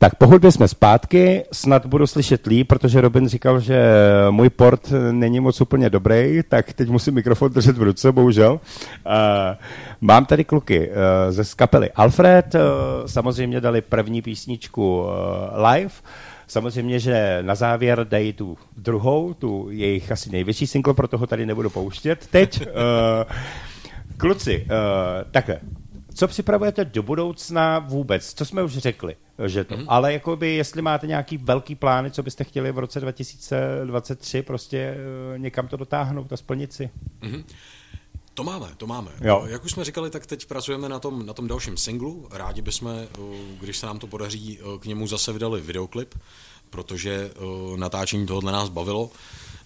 Tak po hudbě jsme zpátky, snad budu slyšet líp, protože Robin říkal, že můj port není moc úplně dobrý, tak teď musím mikrofon držet v ruce, bohužel. Uh, mám tady kluky uh, ze kapely Alfred, uh, samozřejmě dali první písničku uh, live, uh, Samozřejmě, že na závěr dají tu druhou, tu jejich asi největší single, proto ho tady nebudu pouštět teď. Uh, kluci, uh, takhle, co připravujete do budoucna vůbec? Co jsme už řekli, že to. Mm-hmm. Ale jakoby, jestli máte nějaký velký plány, co byste chtěli v roce 2023 prostě uh, někam to dotáhnout a splnit si? Mm-hmm. To máme, to máme. Jo. Jak už jsme říkali, tak teď pracujeme na tom, na tom dalším singlu. Rádi bychom, když se nám to podaří, k němu zase vydali videoklip, protože natáčení tohohle nás bavilo.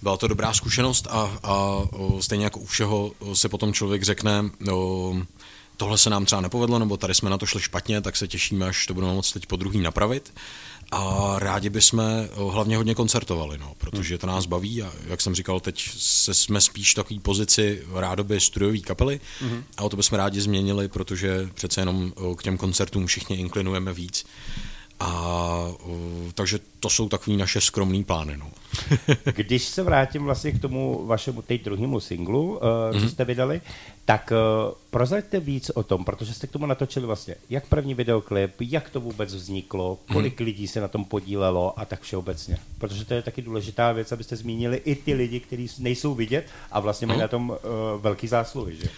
Byla to dobrá zkušenost a, a stejně jako u všeho se potom člověk řekne, tohle se nám třeba nepovedlo, nebo tady jsme na to šli špatně, tak se těšíme, až to budeme moct teď po druhý napravit. A rádi bychom eh, hlavně hodně koncertovali, no, protože to nás baví a jak jsem říkal, teď se jsme spíš v takové pozici rádoby studiové kapely mm-hmm. a o to bychom rádi změnili, protože přece jenom eh, k těm koncertům všichni inklinujeme víc. A uh, takže to jsou takové naše skromné plány. No. Když se vrátím vlastně k tomu vašemu teď druhému singlu, uh, mm-hmm. co mhm. jste vydali, tak uh, prozraďte víc o tom, protože jste k tomu natočili vlastně jak první videoklip, jak to vůbec vzniklo, kolik mm-hmm. lidí se na tom podílelo a tak všeobecně. Protože to je taky důležitá věc, abyste zmínili i ty lidi, kteří nejsou vidět a vlastně mají mm-hmm. na tom uh, velký zásluhy. Že?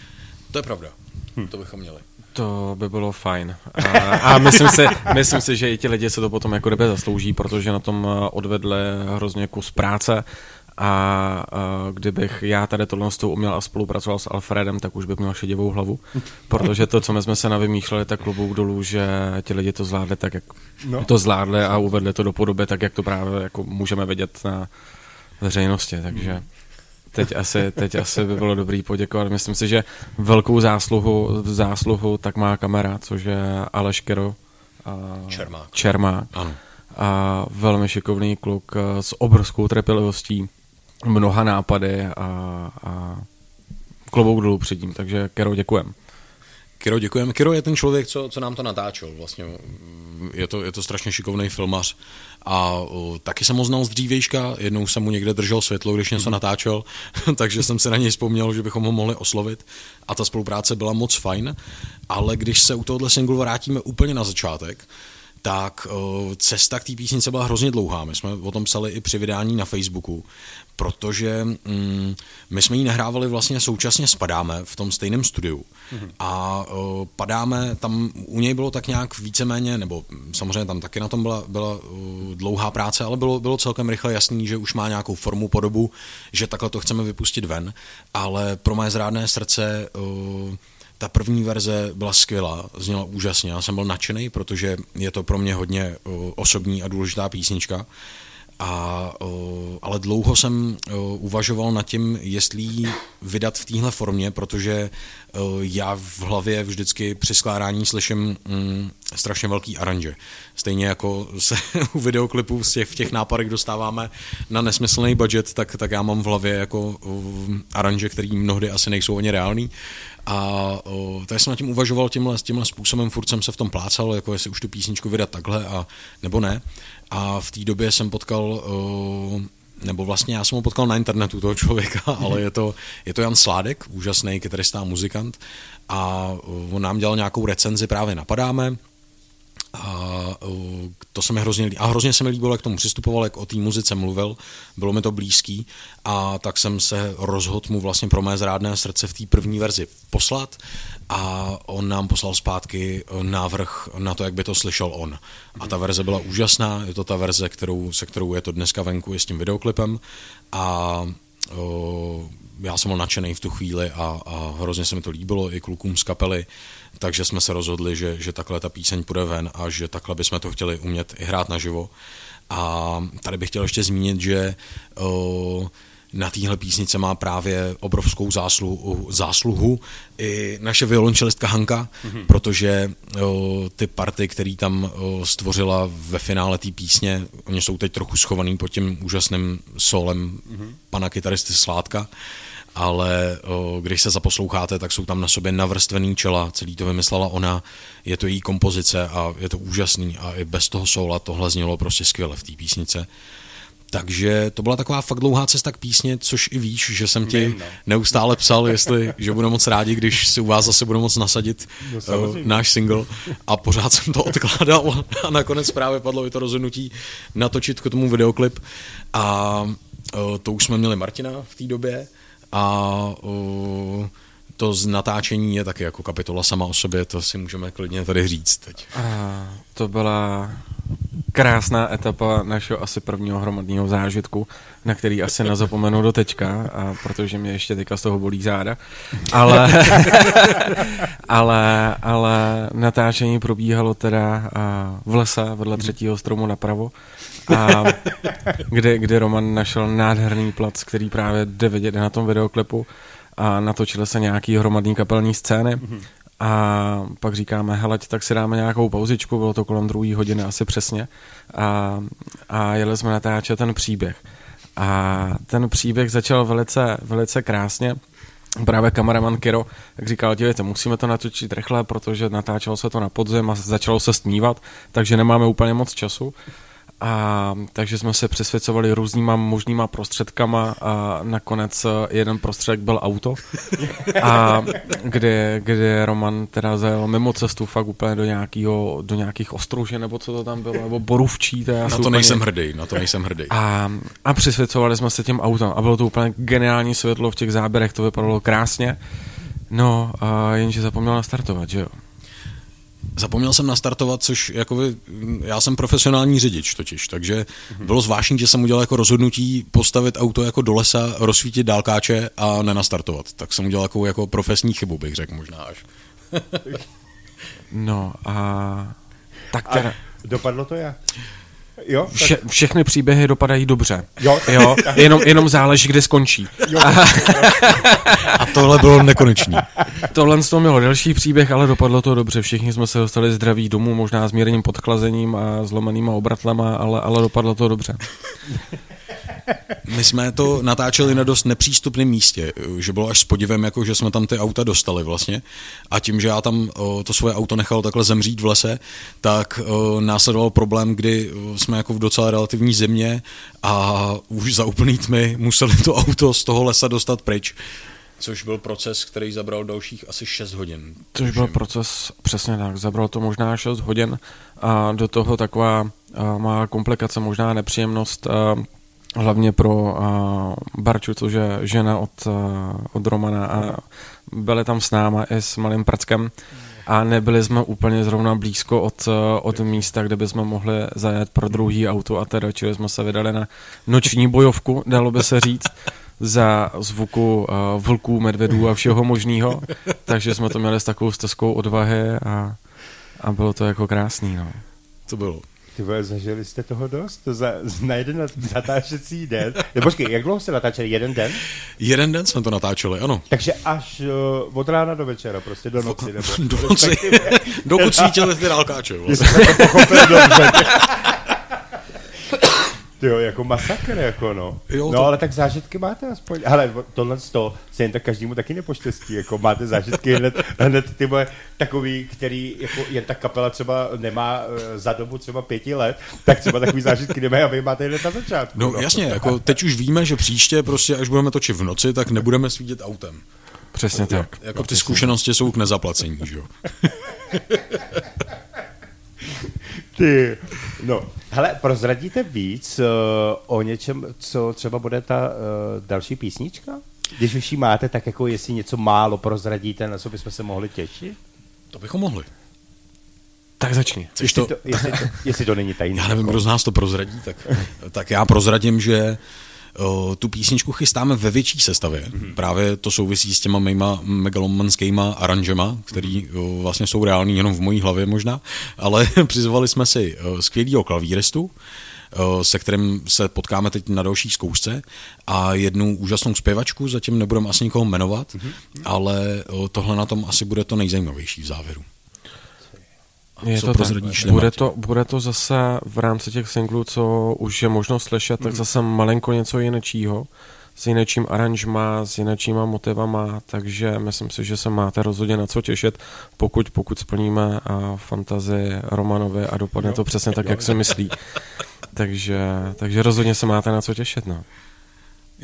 To je pravda. Hm. To bychom měli. To by bylo fajn. A, a myslím, si, myslím si, že i ti lidi se to potom jako kdyby zaslouží, protože na tom eh, odvedli hrozně kus práce a, a kdybych já tady tohle s tou uměl a spolupracoval s Alfredem, tak už bych měl šedivou hlavu, protože to, co my jsme se navymýšleli, tak klobouk dolů, že ti lidi to zvládli tak, jak no. to zvládli a uvedli to do podoby, tak jak to právě jako můžeme vidět na veřejnosti, takže... Mm teď asi, teď asi by bylo dobrý poděkovat. Myslím si, že velkou zásluhu, zásluhu tak má kamera, což je Aleš Kero. A Čermák. Čermák. Ano. A velmi šikovný kluk s obrovskou trpělivostí, mnoha nápady a, a klobouk dolů před. Takže Kero, děkujem. Kiro, děkujeme. Kiro je ten člověk, co, co nám to natáčel. Vlastně je to, je to strašně šikovný filmař. A o, taky jsem ho znal z dřívějška, jednou jsem mu někde držel světlo, když něco natáčel, takže jsem se na něj vzpomněl, že bychom ho mohli oslovit. A ta spolupráce byla moc fajn. Ale když se u tohohle singlu vrátíme úplně na začátek, tak cesta k té písnice byla hrozně dlouhá. My jsme o tom psali i při vydání na Facebooku, protože mm, my jsme ji nahrávali vlastně současně s Padáme v tom stejném studiu. Mm-hmm. A uh, Padáme, tam u něj bylo tak nějak víceméně, nebo samozřejmě tam taky na tom byla, byla uh, dlouhá práce, ale bylo, bylo celkem rychle jasný, že už má nějakou formu, podobu, že takhle to chceme vypustit ven, ale pro moje zrádné srdce uh, ta první verze byla skvělá, zněla úžasně, já jsem byl nadšený, protože je to pro mě hodně osobní a důležitá písnička. A, ale dlouho jsem uvažoval nad tím, jestli ji vydat v téhle formě, protože já v hlavě vždycky při skládání slyším mm, strašně velký aranže. Stejně jako se u videoklipů z těch, v těch nápadech dostáváme na nesmyslný budget, tak, tak já mám v hlavě jako aranže, který mnohdy asi nejsou ani reální. A o, tak jsem nad tím uvažoval tímhle, tímhle způsobem, furt jsem se v tom plácal, jako jestli už tu písničku vydat takhle a nebo ne. A v té době jsem potkal o, nebo vlastně já jsem ho potkal na internetu toho člověka, ale je to, je to Jan Sládek, úžasný kytarista a muzikant a on nám dělal nějakou recenzi, právě napadáme, a to se mi hrozně A hrozně se mi líbilo, jak tomu přistupoval, jak o té muzice mluvil, bylo mi to blízký. A tak jsem se rozhodl mu vlastně pro mé zrádné srdce v té první verzi poslat. A on nám poslal zpátky návrh na to, jak by to slyšel on. A ta verze byla úžasná, je to ta verze, kterou, se kterou je to dneska venku, je s tím videoklipem. A o, já jsem byl nadšený v tu chvíli a, a hrozně se mi to líbilo i klukům z kapely, takže jsme se rozhodli, že, že takhle ta píseň půjde ven a že takhle bychom to chtěli umět i hrát naživo. A tady bych chtěl ještě zmínit, že o, na téhle písnice má právě obrovskou zásluhu, zásluhu i naše violončelistka Hanka, mm-hmm. protože o, ty party, který tam o, stvořila ve finále té písně, oni jsou teď trochu schovaný pod tím úžasným solem mm-hmm. pana kytaristy Sládka, ale když se zaposloucháte, tak jsou tam na sobě navrstvený čela, celý to vymyslela ona, je to její kompozice a je to úžasný. A i bez toho soula tohle znělo prostě skvěle v té písnice. Takže to byla taková fakt dlouhá cesta k písně, což i víš, že jsem ti Vím, no. neustále psal, jestli, že budu moc rádi, když si u vás zase budu moc nasadit No, uh, náš single. A pořád jsem to odkládal a nakonec právě padlo i to rozhodnutí natočit k tomu videoklip. A uh, to už jsme měli Martina v té době a uh, to z natáčení je taky jako kapitola sama o sobě, to si můžeme klidně tady říct teď. A to byla krásná etapa našeho asi prvního hromadného zážitku, na který asi nezapomenu do teďka, a protože mě ještě teďka z toho bolí záda. Ale, ale, ale natáčení probíhalo teda v lese vedle třetího stromu napravo, a kde, kde Roman našel nádherný plac, který právě jde vidět na tom videoklipu a natočily se nějaký hromadný kapelní scény a pak říkáme, hele, tak si dáme nějakou pauzičku, bylo to kolem druhé hodiny asi přesně a, a jeli jsme natáčet ten příběh. A ten příběh začal velice, velice krásně. Právě kameraman Kiro tak říkal, dívejte, musíme to natočit rychle, protože natáčelo se to na podzim a začalo se stmívat, takže nemáme úplně moc času. A takže jsme se přesvědcovali různýma možnýma prostředkama a nakonec eh, jeden prostředek byl auto, a kde, kde Roman teda zajel mimo cestu fakt úplně do, nějakýho, do nějakých ostruže, nebo co to tam bylo, nebo borůvčí. To já Na to úplně- nejsem hrdý, na to nejsem hrdý. a, a přesvědcovali jsme se tím autem a bylo to úplně geniální světlo v těch záběrech, to vypadalo krásně. No, a jenže zapomněl nastartovat, že jo? Zapomněl jsem nastartovat, což jakoby, mm, já jsem profesionální řidič totiž, takže bylo zvláštní, že jsem udělal jako rozhodnutí postavit auto jako do lesa, rozsvítit dálkáče a nenastartovat. Tak jsem udělal jako, jako profesní chybu, bych řekl možná až. No a tak A teda, dopadlo to jak? Jo? Tak, vše, všechny příběhy dopadají dobře. Jo. jo jenom, jenom záleží, kde skončí. jo, A tohle bylo nekonečný. Tohle z toho mělo delší příběh, ale dopadlo to dobře. Všichni jsme se dostali zdraví domů, možná s mírným podchlazením a zlomenýma obratlema, ale, ale dopadlo to dobře. My jsme to natáčeli na dost nepřístupném místě, že bylo až s podivem, jako že jsme tam ty auta dostali vlastně. A tím, že já tam to svoje auto nechal takhle zemřít v lese, tak následoval problém, kdy jsme jako v docela relativní zimě a už za úplný tmy museli to auto z toho lesa dostat pryč. Což byl proces, který zabral dalších asi 6 hodin. Což byl proces přesně tak. Zabral to možná 6 hodin a do toho taková a, má komplikace, možná nepříjemnost, a, hlavně pro a, Barču, což je žena od, a, od Romana a byli tam s náma i s malým prackem a nebyli jsme úplně zrovna blízko od, a, od místa, kde bychom mohli zajet pro druhý auto a teda, čili jsme se vydali na noční bojovku, dalo by se říct za zvuku uh, vlků, medvedů a všeho možného. Takže jsme to měli s takovou stezkou odvahy a, a bylo to jako krásný. No. To bylo. Ty vole, zažili jste toho dost? To za, na jeden nat- natáčecí den? Ne, počkej, jak dlouho jste natáčeli? Jeden den? Jeden den jsme to natáčeli, ano. Takže až uh, od rána do večera, prostě do noci, nebo... Do noci, dokud svítili ty dálkáče. Vlastně. Pochopil dobře. Ty jo, jako masakr, jako no. Jo, no, to- ale tak zážitky máte aspoň. Hele, tohle z toho se jen tak každému taky nepoštěstí, jako máte zážitky hned, hned ty moje takový, který jako jen tak kapela třeba nemá eh, za dobu třeba pěti let, tak třeba takový zážitky nemají a vy máte hned na začátku. No jasně, jako teď už víme, že příště prostě, až budeme točit v noci, tak nebudeme svítit autem. Přesně tak. Jako ty zkušenosti jsou k nezaplacení, že jo. Ty, no, hele, prozradíte víc uh, o něčem, co třeba bude ta uh, další písnička? Když už ji máte, tak jako jestli něco málo prozradíte, na co bychom se mohli těšit? To bychom mohli. Tak začni. Chceš to, To, jestli, to, jestli to není tajný. já nevím, kdo z nás to prozradí, tak, tak já prozradím, že tu písničku chystáme ve větší sestavě. Právě to souvisí s těma mýma megalomanskýma aranžema, který o, vlastně jsou reální jenom v mojí hlavě možná, ale přizvali jsme si o, skvělýho klavíristu, se kterým se potkáme teď na další zkoušce a jednu úžasnou zpěvačku, zatím nebudeme asi nikoho jmenovat, ale o, tohle na tom asi bude to nejzajímavější v závěru. Je co to prozradíš, tak. Bude to, bude to zase v rámci těch singlů, co už je možno slyšet, tak zase malinko něco jinečího, s jinečím aranžma, s jinečíma motivama, takže myslím si, že se máte rozhodně na co těšit, pokud, pokud splníme a fantazii Romanovi a dopadne to přesně tak, jak se myslí. takže, takže rozhodně se máte na co těšit, no.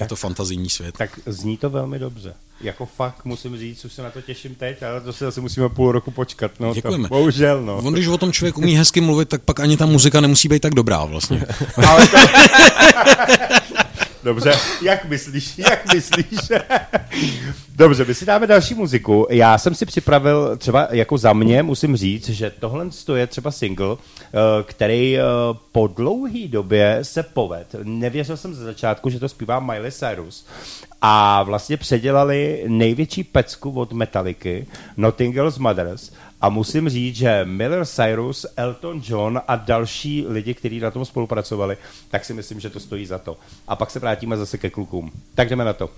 Je to fantazijní svět. Tak zní to velmi dobře. Jako fakt musím říct, už se na to těším teď, ale to si zase musíme půl roku počkat. No, Děkujeme. To, bohužel, no. On, když o tom člověk umí hezky mluvit, tak pak ani ta muzika nemusí být tak dobrá vlastně. Ale to... Dobře, jak myslíš, jak myslíš? Dobře, my si dáme další muziku. Já jsem si připravil třeba jako za mě, musím říct, že tohle je třeba single, eh, který eh, po dlouhé době se poved. Nevěřil jsem ze začátku, že to zpívá Miley Cyrus. A vlastně předělali největší pecku od Metallicy, Notting Hill's Mothers. A musím říct, že Miller Cyrus, Elton John a další lidi, kteří na tom spolupracovali, tak si myslím, že to stojí za to. A pak se vrátíme zase ke klukům. Tak jdeme na to.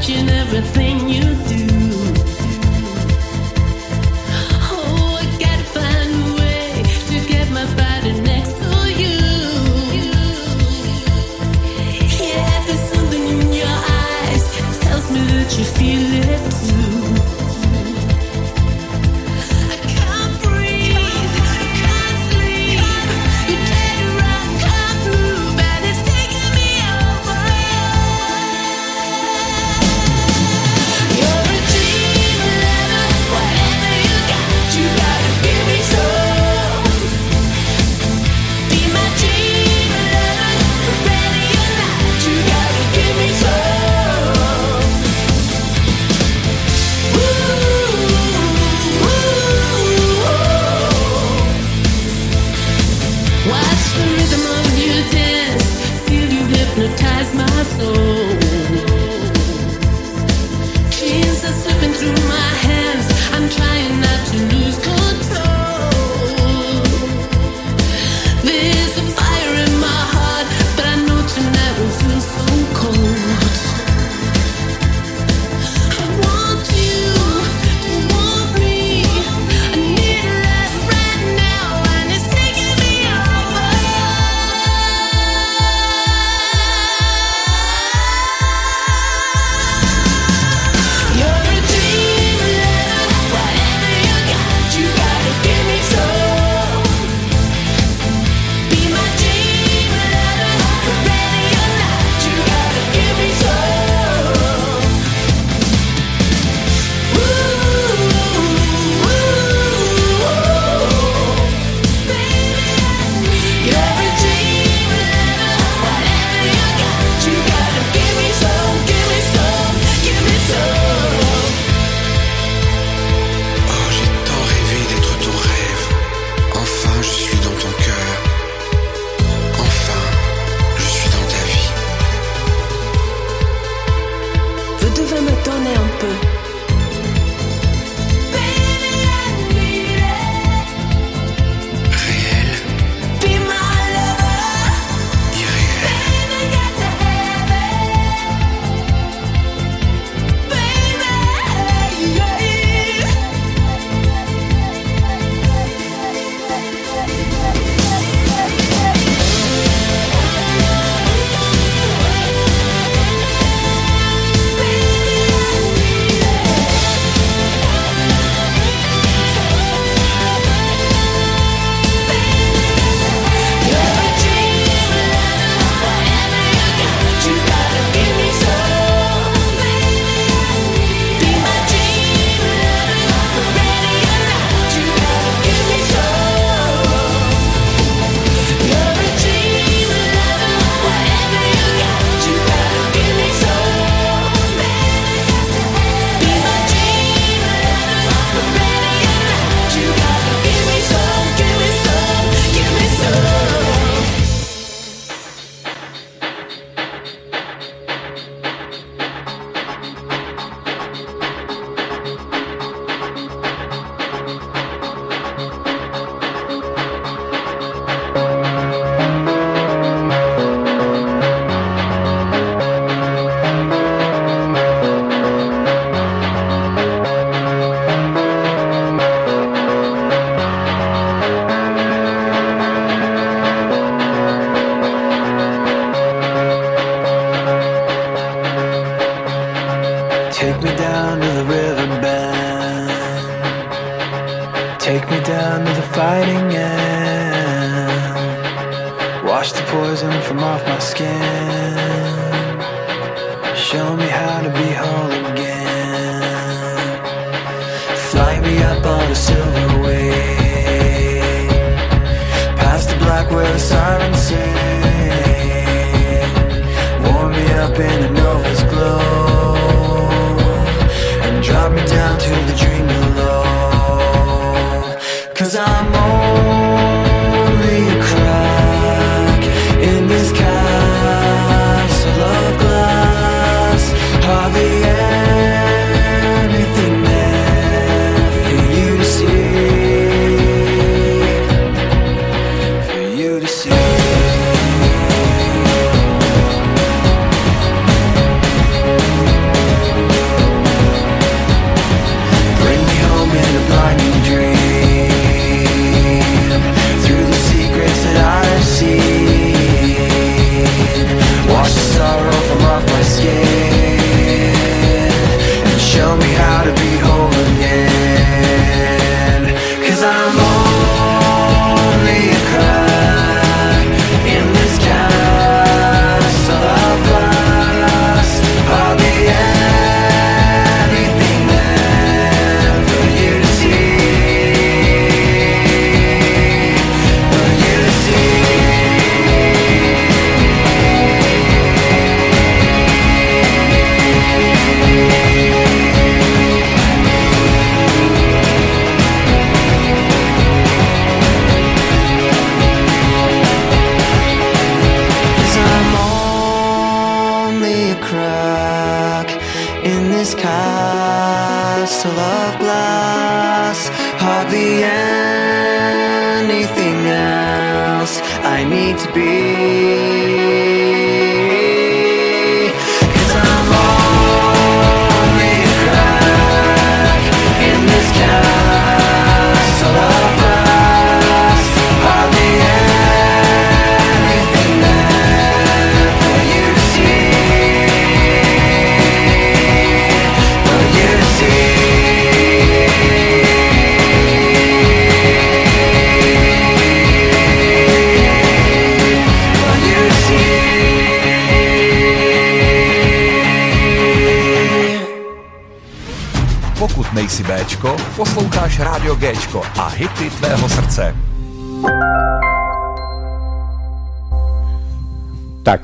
Watching everything you do.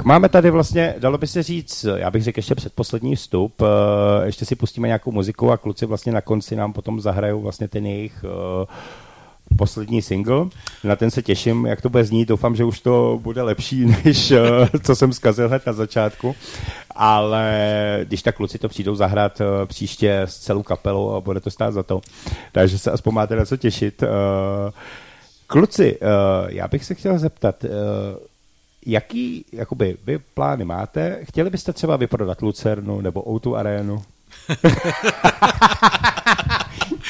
Máme tady vlastně, dalo by se říct, já bych řekl ještě předposlední vstup, eh, ještě si pustíme nějakou muziku a kluci vlastně na konci nám potom zahrajou vlastně ten jejich eh, poslední single. Na ten se těším, jak to bude znít. Doufám, že už to bude lepší, než eh, co jsem zkazil hned na začátku. Ale když tak kluci to přijdou zahrát příště s celou kapelou a bude to stát za to. Takže se aspoň máte na co těšit. Kluci, já bych se chtěl zeptat, jaký jakoby, vy plány máte? Chtěli byste třeba vyprodat Lucernu nebo O2 Arenu?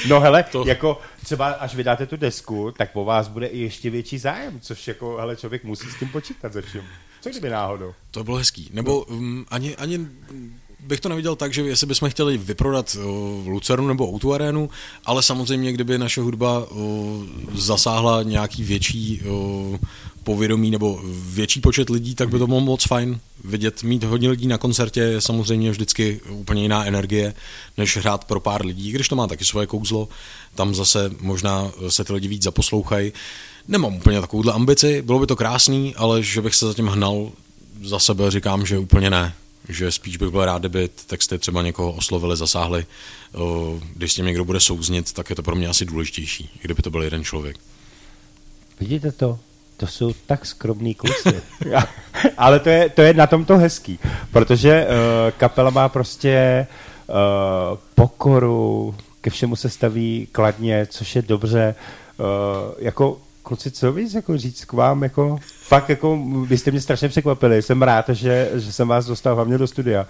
No hele, to... jako třeba až vydáte tu desku, tak po vás bude i ještě větší zájem, což jako, hele, člověk musí s tím počítat začím. Co kdyby náhodou? To bylo hezký. Nebo um, ani, ani bych to neviděl tak, že jestli bychom chtěli vyprodat uh, Lucernu nebo Outu Arenu, ale samozřejmě, kdyby naše hudba uh, zasáhla nějaký větší uh, povědomí nebo větší počet lidí, tak by to bylo moc fajn vidět, mít hodně lidí na koncertě je samozřejmě vždycky úplně jiná energie, než hrát pro pár lidí, když to má taky svoje kouzlo, tam zase možná se ty lidi víc zaposlouchají. Nemám úplně takovouhle ambici, bylo by to krásný, ale že bych se zatím hnal za sebe, říkám, že úplně ne. Že spíš bych byl rád, kdyby texty třeba někoho oslovili, zasáhli. Když s tím někdo bude souznit, tak je to pro mě asi důležitější, kdyby to byl jeden člověk. Vidíte to? To jsou tak skromní kluci. Ale to je, to je na tom to hezký, protože uh, kapela má prostě uh, pokoru, ke všemu se staví kladně, což je dobře. Uh, jako kluci, co víc jako říct k vám, jako fakt jako, vy jste mě strašně překvapili, jsem rád, že, že jsem vás dostal hlavně do studia,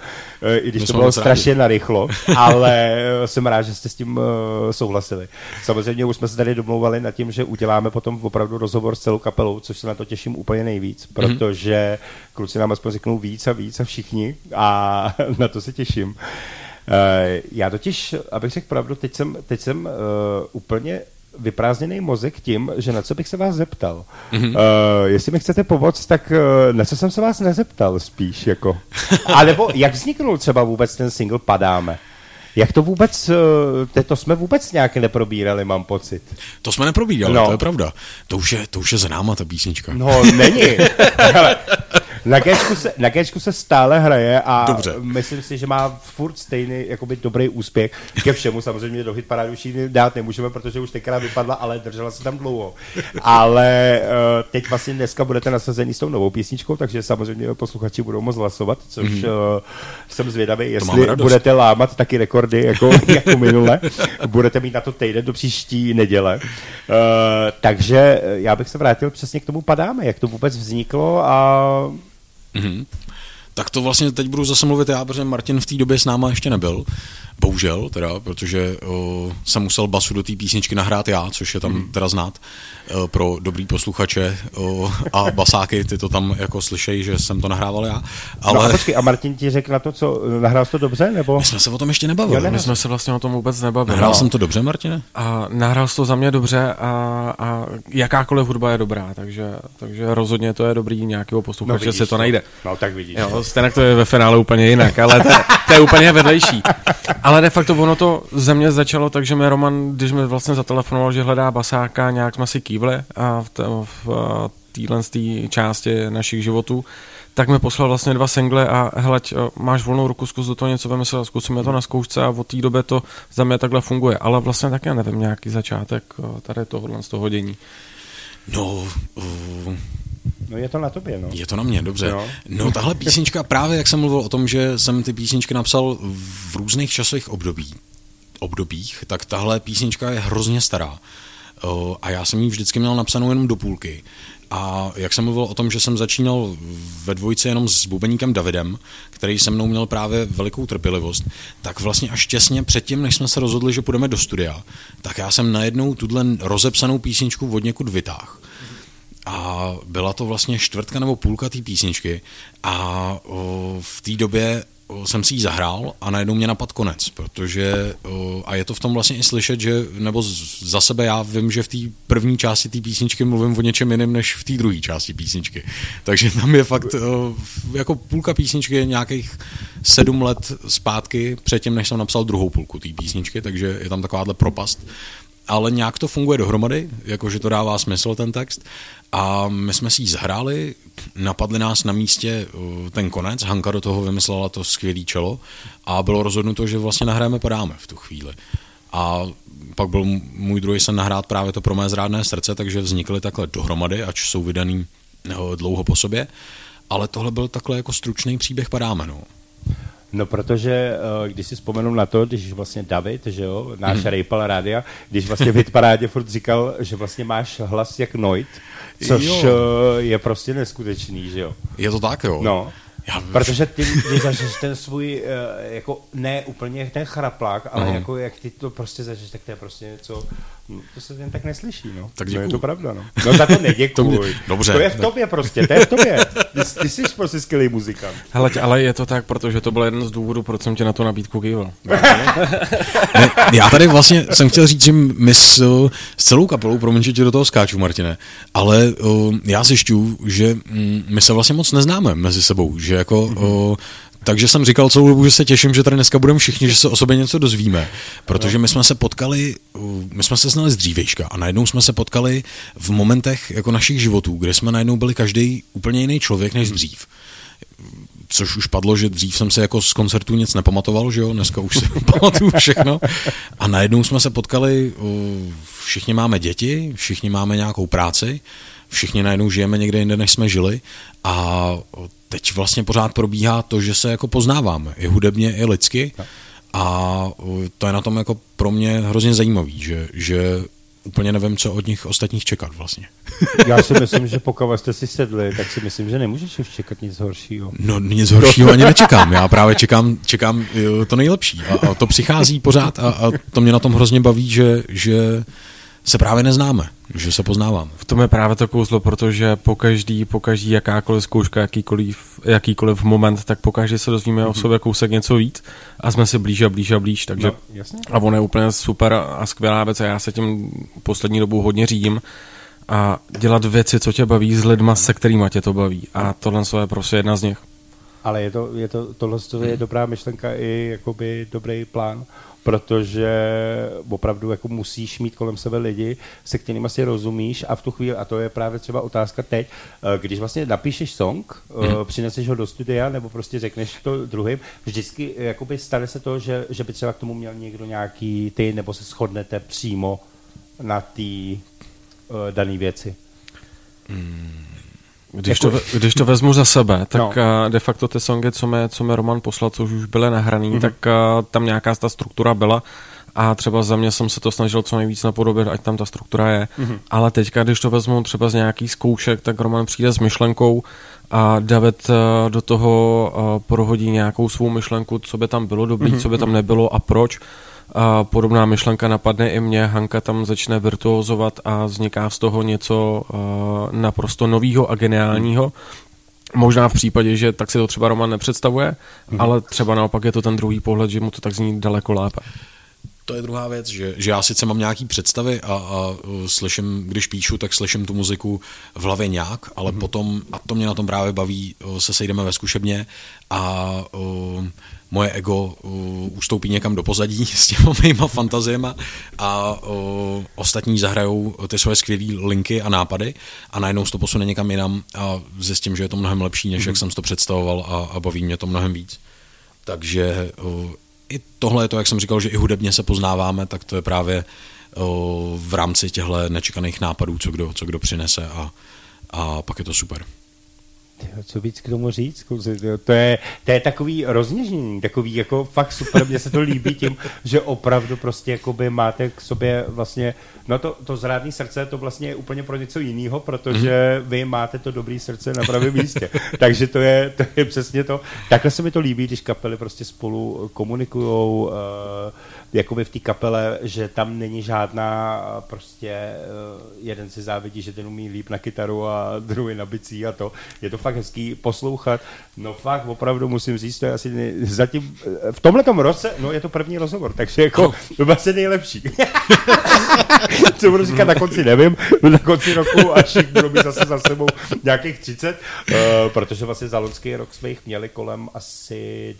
i když My to bylo strašně rádi. narychlo, ale jsem rád, že jste s tím uh, souhlasili. Samozřejmě už jsme se tady domlouvali nad tím, že uděláme potom opravdu rozhovor s celou kapelou, což se na to těším úplně nejvíc, protože mm-hmm. kluci nám aspoň řeknou víc a víc a všichni a na to se těším. já totiž, abych řekl pravdu, teď jsem, teď jsem uh, úplně vyprázdněný mozek tím, že na co bych se vás zeptal. Mm-hmm. Uh, jestli mi chcete pomoct, tak uh, na co jsem se vás nezeptal spíš, jako. A nebo jak vzniknul třeba vůbec ten single Padáme? Jak to vůbec, uh, to jsme vůbec nějak neprobírali, mám pocit. To jsme neprobírali, no. to je pravda. To už je, to už je za náma ta písnička. No, není. Hele, na Gčku se, na Gčku se stále hraje a Dobře. myslím si, že má furt stejný jakoby dobrý úspěch. Ke všemu samozřejmě do hitparády už ji dát nemůžeme, protože už tenkrát vypadla, ale držela se tam dlouho. Ale uh, teď vlastně dneska budete nasazení s tou novou písničkou, takže samozřejmě posluchači budou moc hlasovat, což mm. uh, jsem zvědavý, jestli budete lámat taky rekordy jako, jako minule. budete mít na to týden do příští neděle. Uh, takže já bych se vrátil přesně k tomu padáme, jak to vůbec vzniklo a Mm-hmm. Tak to vlastně teď budu zase mluvit já, protože Martin v té době s náma ještě nebyl. Bohužel, teda, protože o, jsem musel basu do té písničky nahrát já, což je tam mm. teda znát o, pro dobrý posluchače o, a basáky, ty to tam jako slyšejí, že jsem to nahrával já. Ale... No a počkej, a Martin ti řekl na to, co, nahrál jsi to dobře, nebo? My jsme se o tom ještě nebavili. Jo, ne, my jsme se vlastně o tom vůbec nebavili. Nahrál no. jsem to dobře, Martine? A nahrál jsi to za mě dobře a, a jakákoliv hudba je dobrá, takže, takže rozhodně to je dobrý nějakého posluchače, no, si to najde. No tak vidíš. Jo, stejně to je ve finále úplně jinak, ale to, to je úplně vedlejší. Ale de facto ono to ze mě začalo tak, že mi Roman, když mi vlastně zatelefonoval, že hledá basáka, nějak jsme si kývli a v, v téhle části našich životů, tak mi poslal vlastně dva single a hele, máš volnou ruku, zkus do toho něco vymyslet, zkusíme to na zkoušce a od té doby to za mě takhle funguje. Ale vlastně tak já nevím, nějaký začátek tady tohohle z toho dění. No, uh, No je to na tobě, no. Je to na mě, dobře. No, no tahle písnička, právě jak jsem mluvil o tom, že jsem ty písničky napsal v různých časových období, obdobích, tak tahle písnička je hrozně stará. A já jsem ji vždycky měl napsanou jenom do půlky. A jak jsem mluvil o tom, že jsem začínal ve dvojce jenom s bubeníkem Davidem, který se mnou měl právě velikou trpělivost, tak vlastně až těsně předtím, než jsme se rozhodli, že půjdeme do studia, tak já jsem najednou tuhle rozepsanou písničku od někud vytáhl a byla to vlastně čtvrtka nebo půlka té písničky a v té době jsem si ji zahrál a najednou mě napad konec, protože a je to v tom vlastně i slyšet, že nebo za sebe já vím, že v té první části té písničky mluvím o něčem jiném než v té druhé části písničky. Takže tam je fakt jako půlka písničky nějakých sedm let zpátky předtím, než jsem napsal druhou půlku té písničky, takže je tam takováhle propast ale nějak to funguje dohromady, jakože to dává smysl ten text. A my jsme si ji zahráli, napadli nás na místě uh, ten konec, Hanka do toho vymyslela to skvělý čelo a bylo rozhodnuto, že vlastně nahráme podáme v tu chvíli. A pak byl můj druhý sen nahrát právě to pro mé zrádné srdce, takže vznikly takhle dohromady, ač jsou vydaný uh, dlouho po sobě. Ale tohle byl takhle jako stručný příběh padáme. No. No, protože uh, když si vzpomenu na to, když vlastně David, že jo, náš hmm. Rejpal rádia, když vlastně v hitparádě furt říkal, že vlastně máš hlas jak Noit, což jo. Uh, je prostě neskutečný, že jo. Je to tak, jo. No. Já Protože ty, ty zažiješ ten svůj, uh, jako ne úplně ten chraplák, ale uh-huh. jako jak ty to prostě zažiješ, tak to je prostě něco, no, to se jen tak neslyší, no. Tak děkuju. No, je to pravda, no. No za to neděkuj. to mě, dobře. To je v tobě prostě, to je v tobě. Ty, ty jsi prostě skvělý muzikant. Hele, ale je to tak, protože to byl jeden z důvodů, proč jsem tě na to nabídku kýval. já tady vlastně jsem chtěl říct, že my s, s celou kapelou, promiň, že tě do toho skáču, Martine, ale uh, já zjišťuju, že um, my se vlastně moc neznáme mezi sebou, že jako mm-hmm. uh, takže jsem říkal celou dobu, že se těším, že tady dneska budeme všichni, že se o sobě něco dozvíme. Protože my jsme se potkali, my jsme se znali z dřívejška a najednou jsme se potkali v momentech jako našich životů, kde jsme najednou byli každý úplně jiný člověk než dřív. Což už padlo, že dřív jsem se jako z koncertů nic nepamatoval, že jo, dneska už si pamatuju všechno. A najednou jsme se potkali, všichni máme děti, všichni máme nějakou práci, všichni najednou žijeme někde jinde, než jsme žili. A teď vlastně pořád probíhá to, že se jako poznáváme, i hudebně, i lidsky. A to je na tom jako pro mě hrozně zajímavý, že, že úplně nevím, co od nich ostatních čekat vlastně. Já si myslím, že pokud jste si sedli, tak si myslím, že nemůžeš už čekat nic horšího. No nic horšího ani nečekám. Já právě čekám, čekám to nejlepší. A, a to přichází pořád a, a to mě na tom hrozně baví, že, že se právě neznáme, že se poznáváme. V tom je právě to kouzlo, protože po každý, po každý jakákoliv zkouška, jakýkoliv, jakýkoliv moment, tak po každý se dozvíme mm-hmm. o sobě kousek něco víc a jsme si blíž a blíž a blíž, takže No, jasně. a on je úplně super a skvělá věc a já se tím poslední dobou hodně řídím a dělat věci, co tě baví s lidma, se kterými tě to baví a tohle je prostě jedna z nich. Ale je to, je to, tohle to je dobrá myšlenka i jakoby dobrý plán, protože opravdu jako musíš mít kolem sebe lidi, se kterými si rozumíš a v tu chvíli, a to je právě třeba otázka teď, eh, když vlastně napíšeš song, mm. přineseš ho do studia nebo prostě řekneš to druhým, vždycky eh, jakoby stane se to, že, že by třeba k tomu měl někdo nějaký ty, nebo se shodnete přímo na té uh, dané věci. Když, Jako- to, když to vezmu za sebe, tak No. no. de facto ty songy, co mi, co mi Roman poslal, co už byly nahraný, Mhm. mm-hmm. tak uh, tam nějaká ta struktura byla a třeba za mě jsem se to snažil co nejvíc napodobit, ať tam ta struktura je. Mhm. Mm-hmm. Ale teďka, když to vezmu třeba z nějakých zkoušek, tak Roman přijde s myšlenkou a David uh, do toho prohodí nějakou svou myšlenku, co by tam bylo dobrý, Mhm, mm-hmm. co by tam nebylo a proč. A podobná myšlenka napadne i mě, Hanka tam začne virtuozovat a vzniká z toho něco uh, naprosto novýho a geniálního. Možná v případě, že tak si to třeba Roman nepředstavuje, Mhm. ale třeba naopak je to ten druhý pohled, že mu to tak zní daleko lépe. To je druhá věc, že, že já sice mám nějaký představy a, a uh, slyším, když píšu, tak slyším tu muziku v hlavě nějak, ale mm-hmm. potom, a to mě na tom právě baví, uh, se sejdeme ve zkušebně a uh, moje ego uh, ustoupí někam do pozadí s těma mýma fantaziema a uh, ostatní zahrajou ty svoje skvělé linky a nápady a najednou se to posune někam jinam a zjistím, že je to mnohem lepší, než mm-hmm. jak jsem si to představoval a, a baví mě to mnohem víc. Takže uh, i tohle je to, jak jsem říkal, že i hudebně se poznáváme, tak to je právě uh, v rámci těchto nečekaných nápadů, co kdo, co kdo přinese a, a pak je to super. Tyjo, Co víc k tomu říct? kluci, tyjo, To je, to je takový rozněžnění, takový jako fakt super, mně se to líbí tím, že opravdu prostě jakoby máte k sobě vlastně, no to, to zrádný srdce to vlastně je úplně pro něco jiného, protože vy máte to dobrý srdce na pravém místě. Takže to je, to je přesně to. Takhle se mi to líbí, když kapely prostě spolu komunikujou, uh, jakoby v té kapele, že tam není žádná uh, prostě uh, jeden si závidí, že ten umí líp na kytaru a druhý na bicí a to. Je to fakt hezký poslouchat. No fakt, opravdu musím říct, to je asi nej... zatím eh, v tomhletom roce, no je to první rozhovor, takže jako to byl asi nejlepší. Co budu říkat na konci, nevím, na konci roku, až budu mít zase za sebou nějakých 30, uh, protože vlastně za loňský rok jsme jich měli kolem asi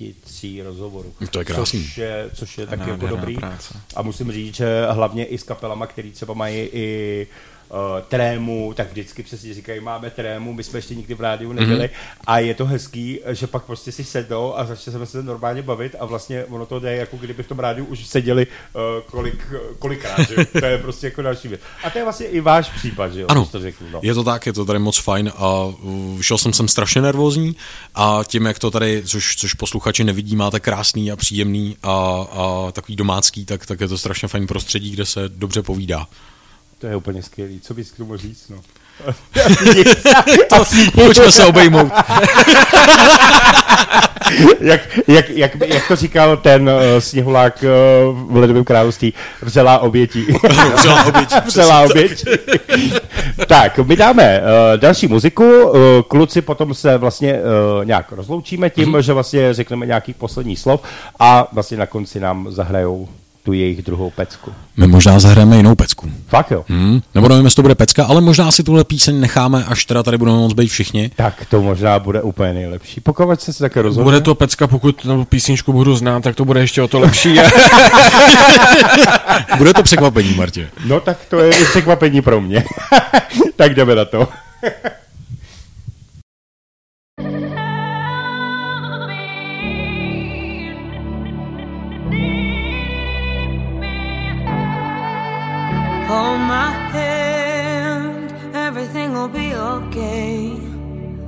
23 rozhovorů. To je krásný. Což je, což je taky jako dobrý. práce. A musím říct, že hlavně i s kapelama, který třeba mají i uh, trému, tak vždycky přesně říkají, máme trému, my jsme ještě nikdy v rádiu nebyli mm-hmm. a je to hezký, že pak prostě si sednou a začne se normálně bavit a vlastně ono to jde, jako kdyby v tom rádiu už seděli uh, kolik, kolikrát, že? to je prostě jako další věc. A to je vlastně i váš případ, že jo, Ano, to řeknu, no. je to tak, je to tady moc fajn a šel jsem sem strašně nervózní a tím, jak to tady, což, což posluchači nevidí, máte krásný a příjemný a, a takový domácký, tak, tak je to strašně fajn prostředí, kde se dobře povídá. To je úplně skvělý, co bys k tomu říct, no. To, pojďme se obejmout. jak, jak, jak, jak, to říkal ten uh, sněhulák uh, v Ledovém království, vřelá obětí. Vřelá oběť, vřelá oběť. tak, my dáme uh, další muziku, uh, kluci potom se vlastně uh, nějak rozloučíme tím, mm-hmm. že vlastně řekneme nějaký poslední slov a vlastně na konci nám zahrajou tu jejich druhou pecku. My možná zahrajeme jinou pecku. Fakt jo? Hmm, nebo nevím, jestli to bude pecka, ale možná si tuhle píseň necháme, až teda tady budeme moc být všichni. Tak to možná bude úplně nejlepší. Pokud se si také rozhodne. Bude to pecka, pokud tu písničku budu znát, tak to bude ještě o to lepší. bude to překvapení, Martě. No tak to je překvapení pro mě. tak jdeme na to.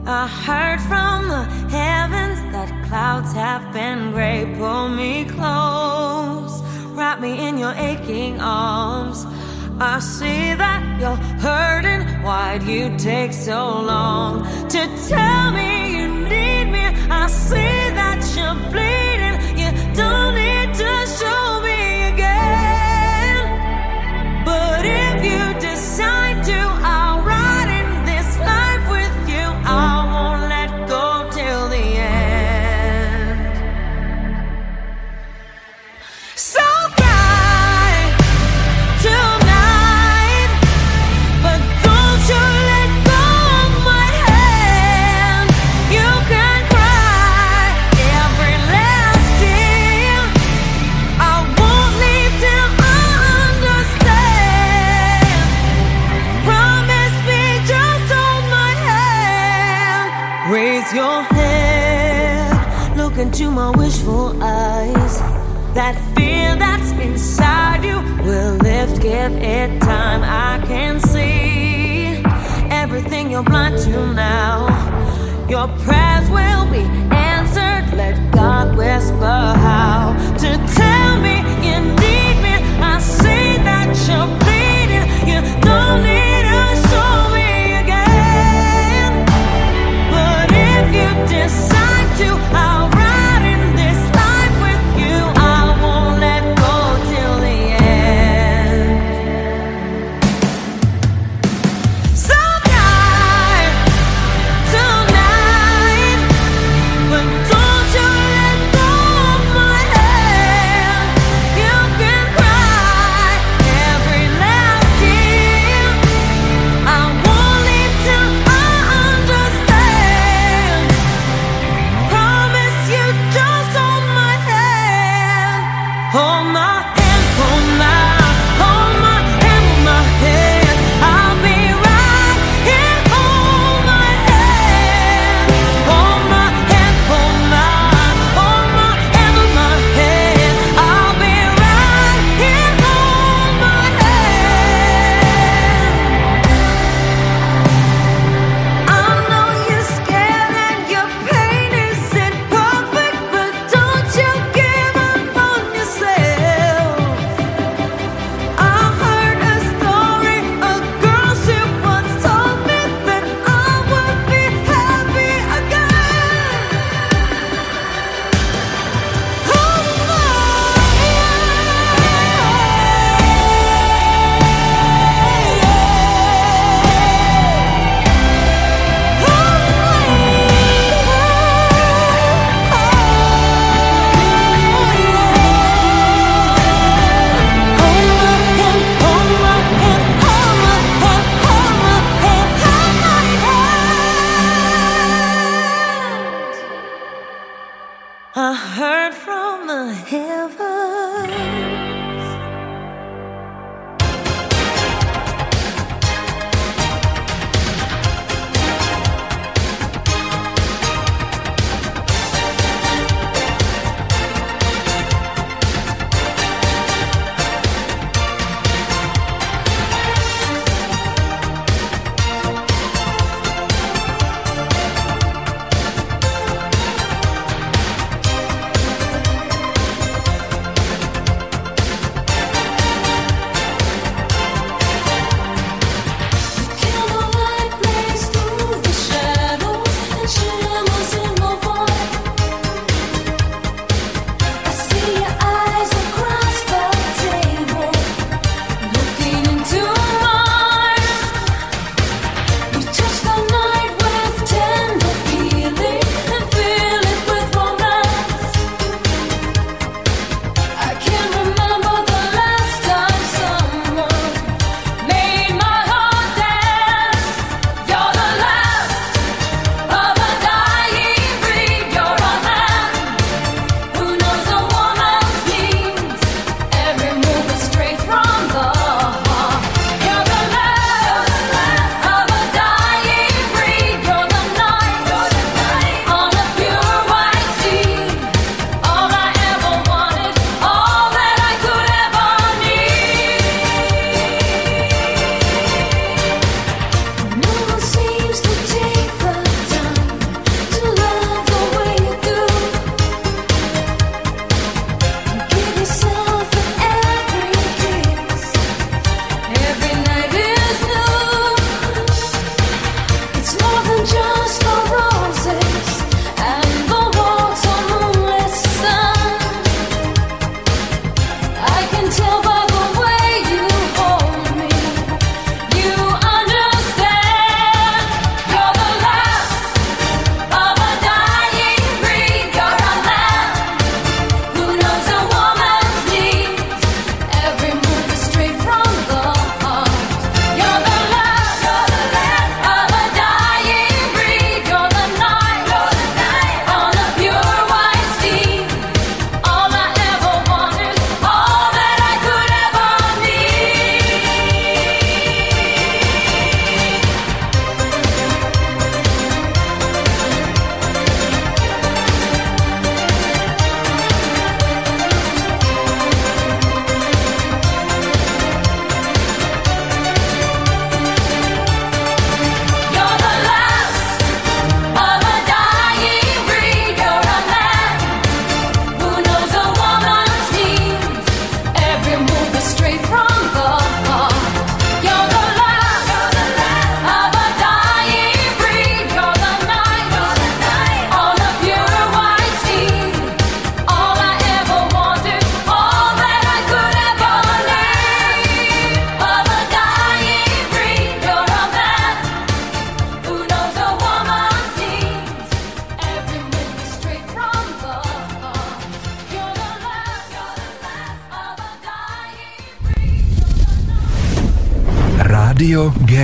I heard from the heavens that clouds have been gray. Pull me close, wrap me in your aching arms. I see that you're hurting. Why'd you take so long to tell me you need me? I see that you're bleeding. You don't need to show me give it time. I can see everything you're blind to now. Your prayers will be answered. Let God whisper how.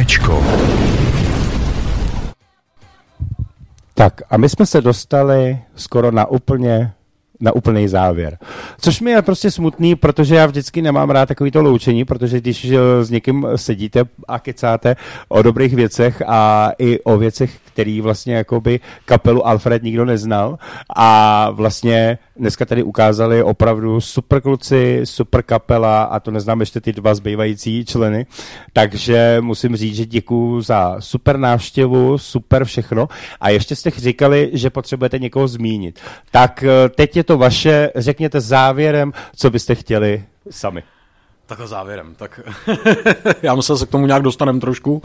Géčko. Tak a my jsme se dostali skoro na úplně na úplný závěr. Což mi je prostě smutný, protože já vždycky nemám rád takovýto loučení, protože když eh, s někým sedíte a kecáte o dobrých věcech a i o věcech, který vlastně jakoby kapelu Alfred nikdo neznal a vlastně dneska tady ukázali opravdu super kluci, super kapela a to neznám ještě ty dva zbývající členy, takže musím říct, že děkuju za super návštěvu, super všechno a ještě jste říkali, že potřebujete někoho zmínit. Tak eh, teď je to vaše, řekněte závěrem, co byste chtěli sami. Takhle závěrem. Tak já myslím, že se k tomu nějak dostaneme trošku.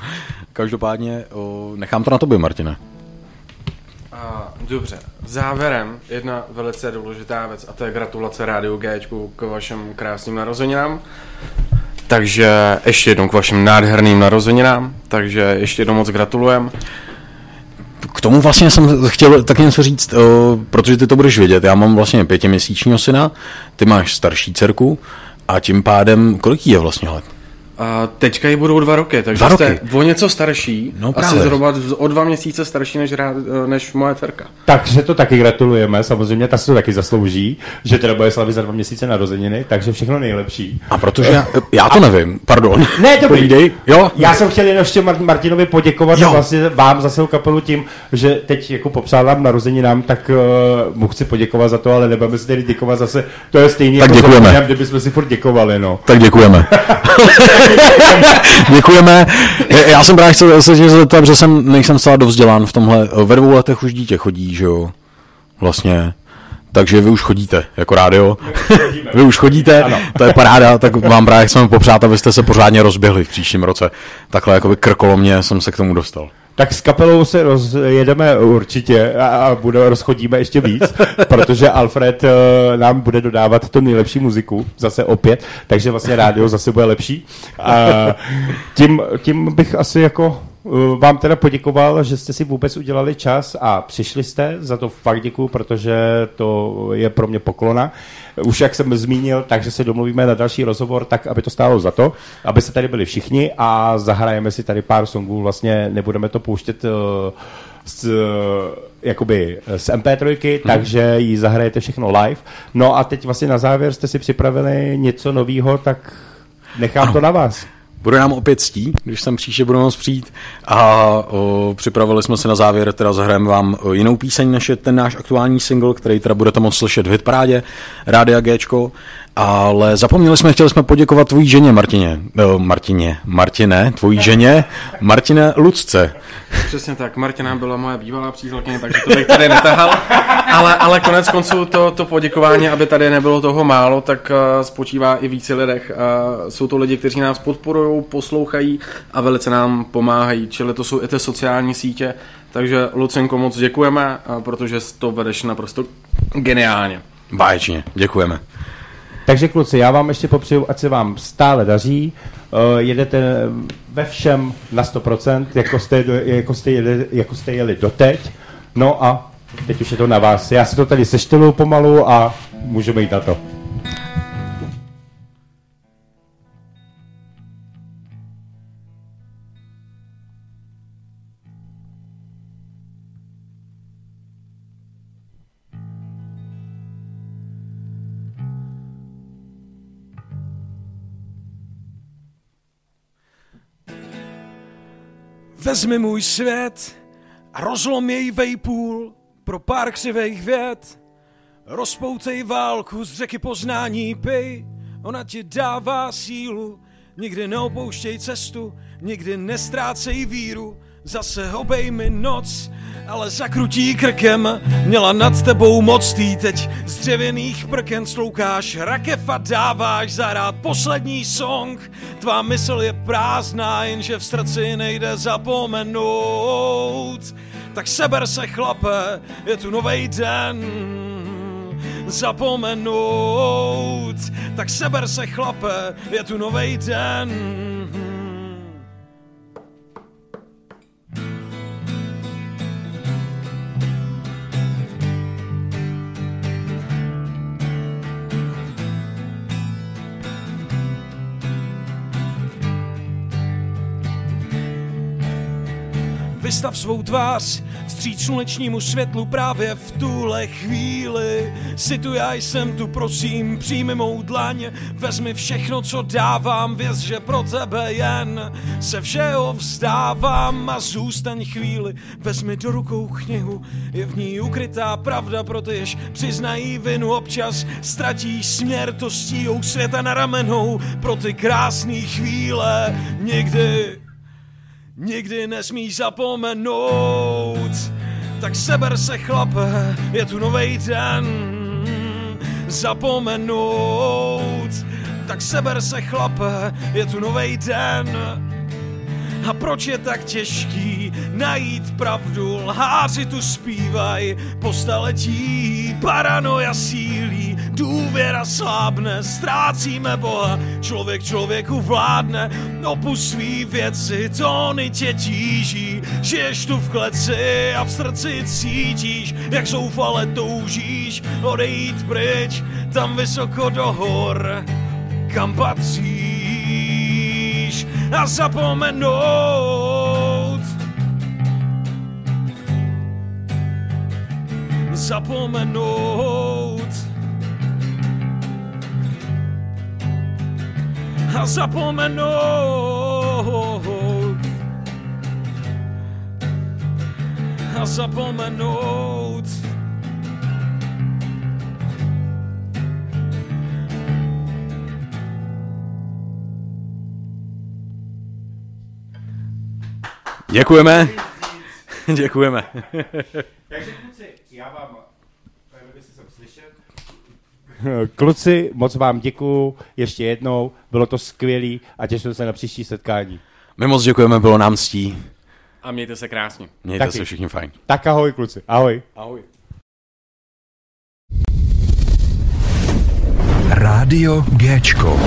Každopádně o, nechám to na tobě, Martine. Dobře, závěrem jedna velice důležitá věc a to je gratulace Rádiu G k vašim krásným narozeninám. Takže ještě jednou k vašim nádherným narozeninám, takže ještě jednou moc gratulujem. K tomu vlastně jsem chtěl tak něco říct, protože ty to budeš vědět. Já mám vlastně pětiměsíčního syna, ty máš starší dcerku a tím pádem, kolik je vlastně let? A teďka jí budou dva roky, takže Dva roky? jste o něco starší, No asi právě. zhruba o dva měsíce starší než, rád, než moje dcerka. Takže to taky gratulujeme, samozřejmě ta si to taky zaslouží, že teda bude slavit za dva měsíce narozeniny, takže všechno nejlepší. A protože já, já to nevím, pardon. Ne, to Povídej. Jo? Já jsem chtěl jen ještě Mar- Martinovi poděkovat Jo. vlastně vám za svou kapelu tím, že teď jako popsal nám narozeninám, tak uh, mu chci poděkovat za to, ale nebudeme si tedy děkovat zase, to je stejně Tak jako děkujeme. zapomínám, kdybychom si furt děkovali, no. Tak děkujeme. děkujeme. Já jsem právě chtěl se tě zeptat, že jsem, nejsem zcela dovzdělán v tomhle. Ve dvou letech už dítě chodí, že jo? Vlastně. Takže vy už chodíte, jako rádio. vy už chodíte, to je paráda, tak vám právě chceme popřát, abyste se pořádně rozběhli v příštím roce. Takhle jakoby krkolomně jsem se k tomu dostal. Tak s kapelou se rozjedeme určitě a, a bude, rozchodíme ještě víc, protože Alfred uh, nám bude dodávat tu nejlepší muziku, zase opět, takže vlastně rádio zase bude lepší. A tím, tím bych asi jako vám teda poděkoval, že jste si vůbec udělali čas a přišli jste, za to fakt děkuju, protože to je pro mě poklona. Už jak jsem zmínil, takže se domluvíme na další rozhovor, tak aby to stálo za to, aby se tady byli všichni a zahrajeme si tady pár songů, vlastně nebudeme to pouštět uh, z, uh, jakoby z MP3, takže ji zahrajete všechno live. No a teď vlastně na závěr jste si připravili něco nového, tak nechám Ano. to na vás. Bude nám opět stí, když sem příště budeme moc přijít. A o, připravili jsme si na závěr, teda zahrajeme vám jinou píseň, než je ten náš aktuální single, který teda budete moct slyšet v hitparádě Rádia Gčko, ale zapomněli jsme, chtěli jsme poděkovat tvojí ženě Martině, o, Martině, Martine, tvojí ženě, Martine Lucce. Přesně tak, Martina byla moje bývalá přítelkyně, takže to bych tady netahal. Ale, ale konec konců to, to poděkování, aby tady nebylo toho málo, tak uh, spočívá i více lidech. Uh, jsou to lidi, kteří nás podporují, poslouchají a velice nám pomáhají. Čili to jsou i ty sociální sítě. Takže Lucenko moc děkujeme, uh, protože to vedeš naprosto geniálně. Báječně, děkujeme. Takže kluci, já vám ještě popřeju, ať se vám stále daří, uh, jedete ve všem na 100%, jako jste, jako jste, jeli, jako jste jeli doteď, no a teď už je to na vás. Já si to tady sešteluju pomalu a můžeme jít na to. Vezmi můj svět a rozlom jej vejpůl pro pár křivých vět. Rozpoutej válku z řeky poznání pij, ona ti dává sílu. Nikdy neopouštěj cestu, nikdy nestrácej víru. Zase obejmi noc, ale zakrutí krkem. Měla nad tebou moc tý teď z dřevěných prken sloukáš rakev a dáváš zahrát poslední song. Tvá mysl je prázdná, jenže v srdci nejde zapomenout. Tak seber se chlape, je tu novej den zapomenout. Tak seber se chlape, je tu novej den. Vystav svou tvář. Vstříc slunečnímu světlu právě v tuhle chvíli. Si tu, já jsem tu, prosím, přijmi mou dlaň, vezmi všechno, co dávám, věz, že pro tebe jen. Se všeho vzdávám a zůstaň chvíli, vezmi do rukou knihu, je v ní ukrytá pravda, pro ty, jež přiznají vinu občas, ztratíš směr, to stíhou světa na ramenou, pro ty krásné chvíle, nikdy nikdy nesmíš zapomenout. Tak seber se chlape, je tu novej den, zapomenout. Tak seber se chlape, je tu novej den. A proč je tak těžký najít pravdu? Lháři tu zpívaj po staletí, paranoja sílí, důvěra slábne, ztrácíme Boha, člověk člověku vládne, opus svý věci, tóny tě tíží, žiješ tu v kleci a v srdci cítíš, jak zoufale toužíš odejít pryč, tam vysoko do hor, kam patříš a zapomenout. Zapomenout. A zapomenout. A zapomenout. Děkujeme. Děkujeme. Takže kluci, já vám. Kluci, moc vám děkuju ještě jednou, bylo to skvělý a těším se na příští setkání. My moc děkujeme, bylo nám ctí. A mějte se krásně. Mějte Taky. se všichni fajn. Tak ahoj kluci, ahoj. Ahoj. Rádio Géčko.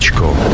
Rádio Géčko.